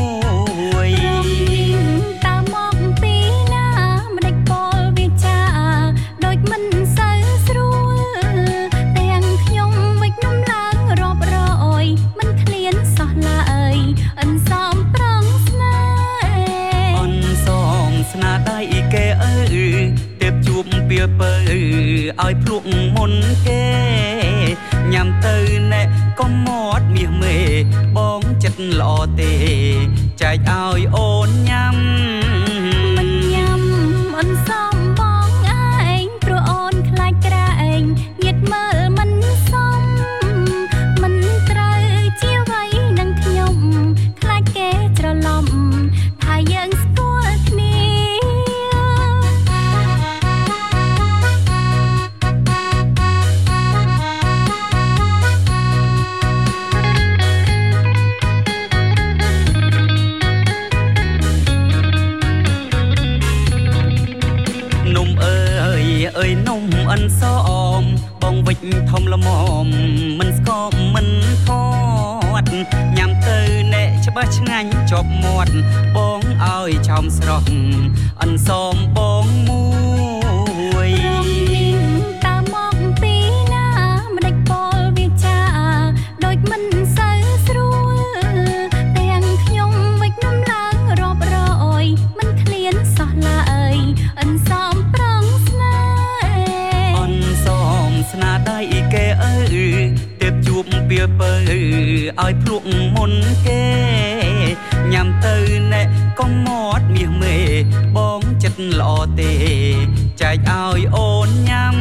S29: ពៀពើ
S23: ឲ្យភ្លុកមុនគេញ៉ាំទៅណែក៏មាត់មាសមេបងចិត្តល្អទេចែកឲ្យអូនញ៉ាំ
S29: ញ់ជា
S23: ប់មាត់បងឲ្យឆោមស្រស់អិនសមបងមួយ
S29: តើមកពីណាម្ដេចពលវាចាដូចមិនសូវស្រួលទាំងខ្ញុំវិចនំឡើងរាប់រយមិនឃ្លានសោះឡើយអិនសំប្រងស្នេហ៍
S23: អនសមស្នាដៃគេអើទៀបជួបពៀពើឲ្យភ្លុកមុនគេ ញ៉ាំទៅណែក៏មាត់មាសមេបងចិត្តល្អទេចែកឲ្យអូនញ៉ាំ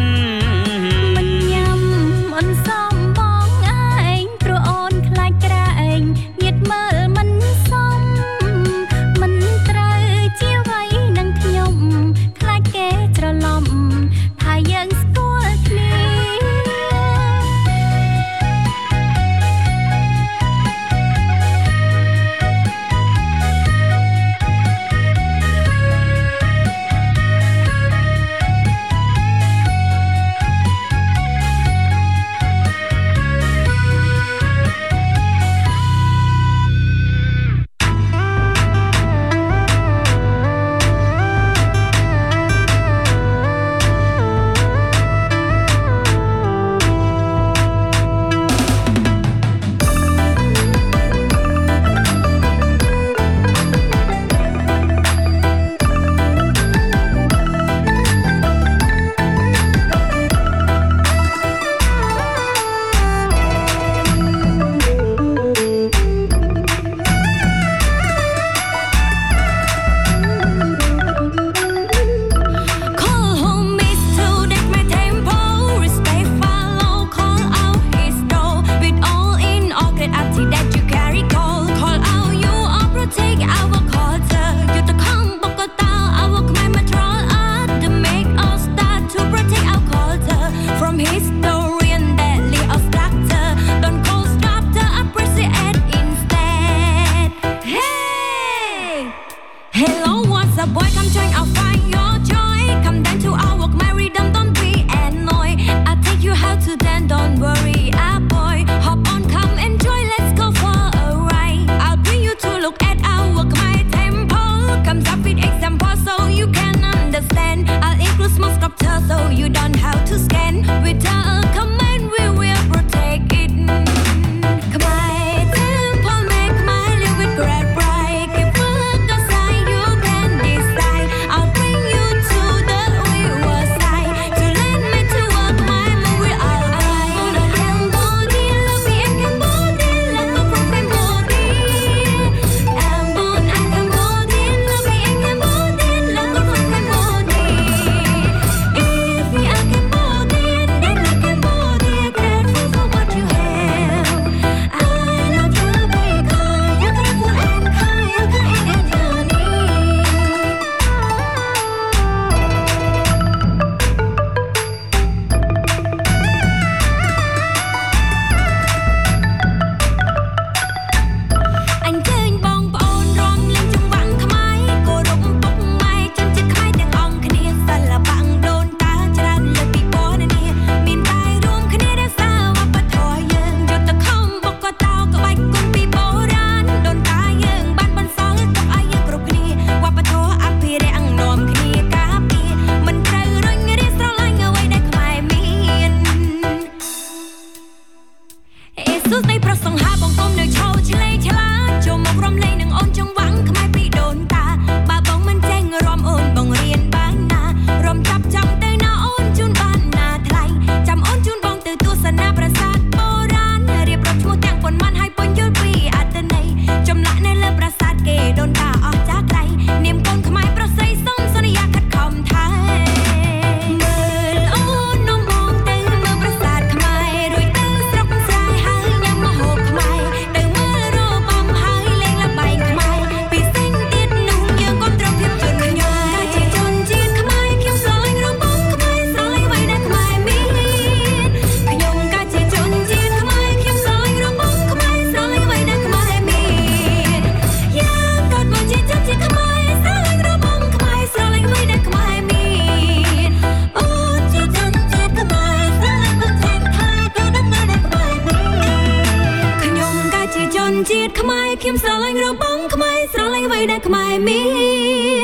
S29: ជាតិខ្មែរខ្ញុំស្រឡាញ់របងខ្មែរស្រឡាញ់អ្វីដែលខ្មែរមា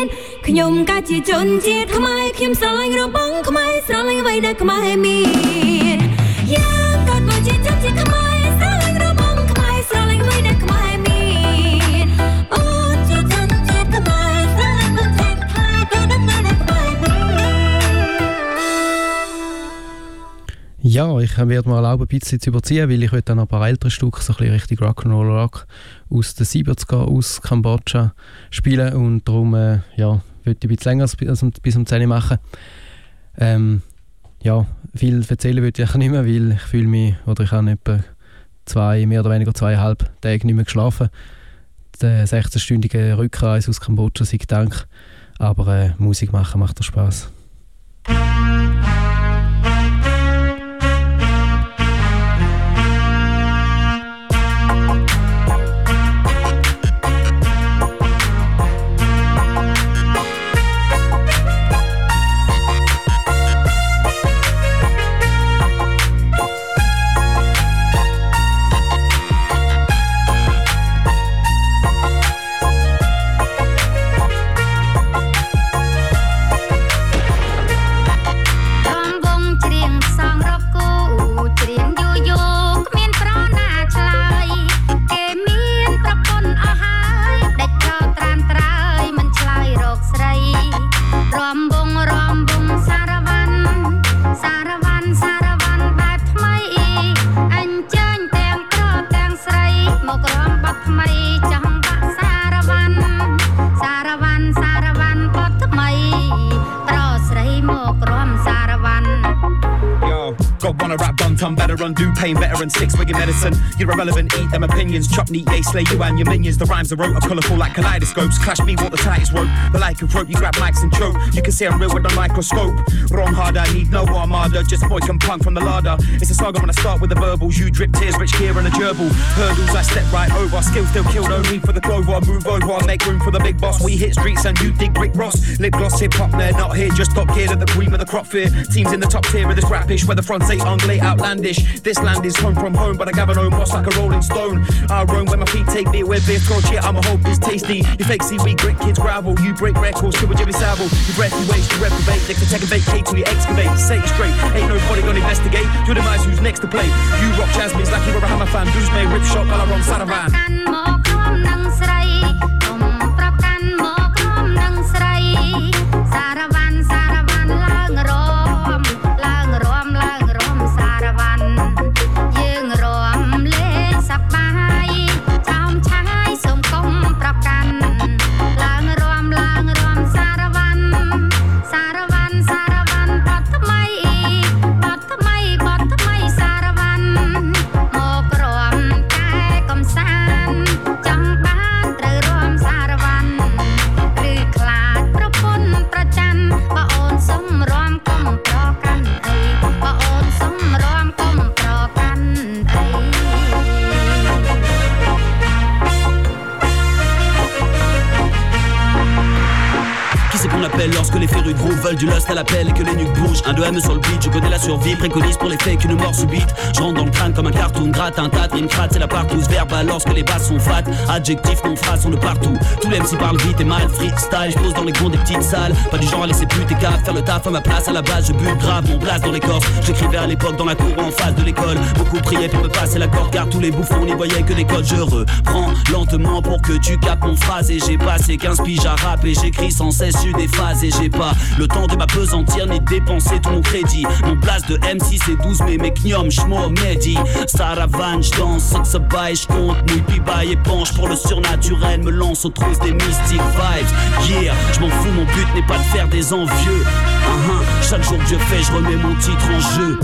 S29: នខ្ញុំក៏ជាជនជាតិខ្មែរខ្ញុំស្រឡាញ់របងខ្មែរស្រឡាញ់អ្វីដែលខ្មែរមានយ៉ាងកើតមកជាជ
S23: ន
S29: ជាតិខ្មែរ
S2: Ja, ich werde mir erlauben, ein bisschen zu überziehen, weil ich heute dann ein paar ältere Stücke, so ein richtig Rock'n'Roll Rock aus den 70er aus Kambodscha spielen und darum äh, ja, würde ich ein bisschen länger als bis um 10 Uhr machen. Ähm, ja, viel erzählen würde ich nicht mehr, weil ich fühle mich, oder ich habe etwa zwei, mehr oder weniger zweieinhalb Tage nicht mehr geschlafen. Der 16-stündige Rückreise aus Kambodscha sei Dank, aber äh, Musik machen macht Spaß.
S31: Undo pain six wigging medicine. You're irrelevant, eat them opinions. Chop neat, yay, slay you and your minions. The rhymes are wrote are colourful like kaleidoscopes. Clash me, what the tightest rope. The like of rope, you grab mics and choke. You can see I'm real with the microscope. Wrong hard, I need no armada. Just boy can punk from the larder. It's a saga when I start with the verbals. You drip tears, rich gear and a gerbil. Hurdles I step right over. Skill still kill, no need for the clover. I move over, I make room for the big boss. We hit streets and you dig Rick Ross. Lip gloss, hip hop, they're not here. Just top gear at the cream of the crop fear. Teams in the top tier of this rapish, where the fronts ain't anglais outlandish. This land is home from home, but I gather no moss like a rolling stone. I roam where my feet take me, where beer torch, yeah, I'm a hope is tasty. You fake seaweed, grit kids gravel. You break records, triple Jimmy Savile. You breath, you waste, you reprobate. Next to take a vacate till you excavate. Say it straight, ain't nobody gonna investigate. You're the demise who's next to play. You rock jasmines like you're a hammer fan. Blues may rip shot while I run Saravan.
S32: De veulent du lust à l'appel que les nuques bougent. Un 2M sur le beat, je connais la survie, préconise pour les fakes une mort subite. Je rentre dans le crâne comme un cartoon, gratte un tas, une cratte, c'est la partouze verbale lorsque les basses sont fat. Adjectifs, non phrases sont de partout. Tous les MC parlent vite et mal, freestyle, je pose dans les gonds des petites salles. Pas du genre à laisser plus tes caves, faire le taf à ma place. À la base Je bute grave, mon place dans les corps J'écrivais à l'époque dans la cour en face de l'école. Beaucoup priaient pour me passer la corde car tous les bouffons n'y voyaient que des codes. Je reprends lentement pour que tu capes mon phrase. Et j'ai passé 15 piges à rap et j'écris sans cesse sur des phases. Et j'ai pas le temps de m'apesantir ni dépenser tout mon crédit. Mon place de MC c'est 12 mais mes kniom, j'mo, medi Saravan, j'danse, ça baille, j'compte Mouille, puis baille et penche pour le surnaturel. Me lance aux trousses des mystic vibes. Yeah, j'm'en fous, mon but n'est pas de faire des envieux. Uh Chaque jour que je fais, je remets mon titre en jeu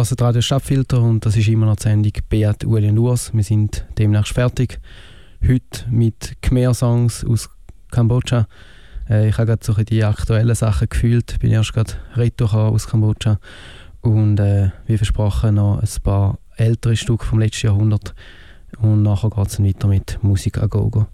S2: Ihr hört Radio Stadtfilter und das ist immer noch die Sendung Beat, Uli und Urs. Wir sind demnächst fertig. Heute mit Khmer-Songs aus Kambodscha. Äh, ich habe gerade so die aktuellen Sachen gefühlt. Bin erst gerade retour aus Kambodscha. Und äh, wie versprochen noch ein paar ältere Stücke vom letzten Jahrhundert. Und nachher geht es weiter mit Musik a Gogo.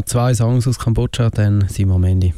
S19: noch zwei Songs aus Kambodscha, dann sind wir am Ende.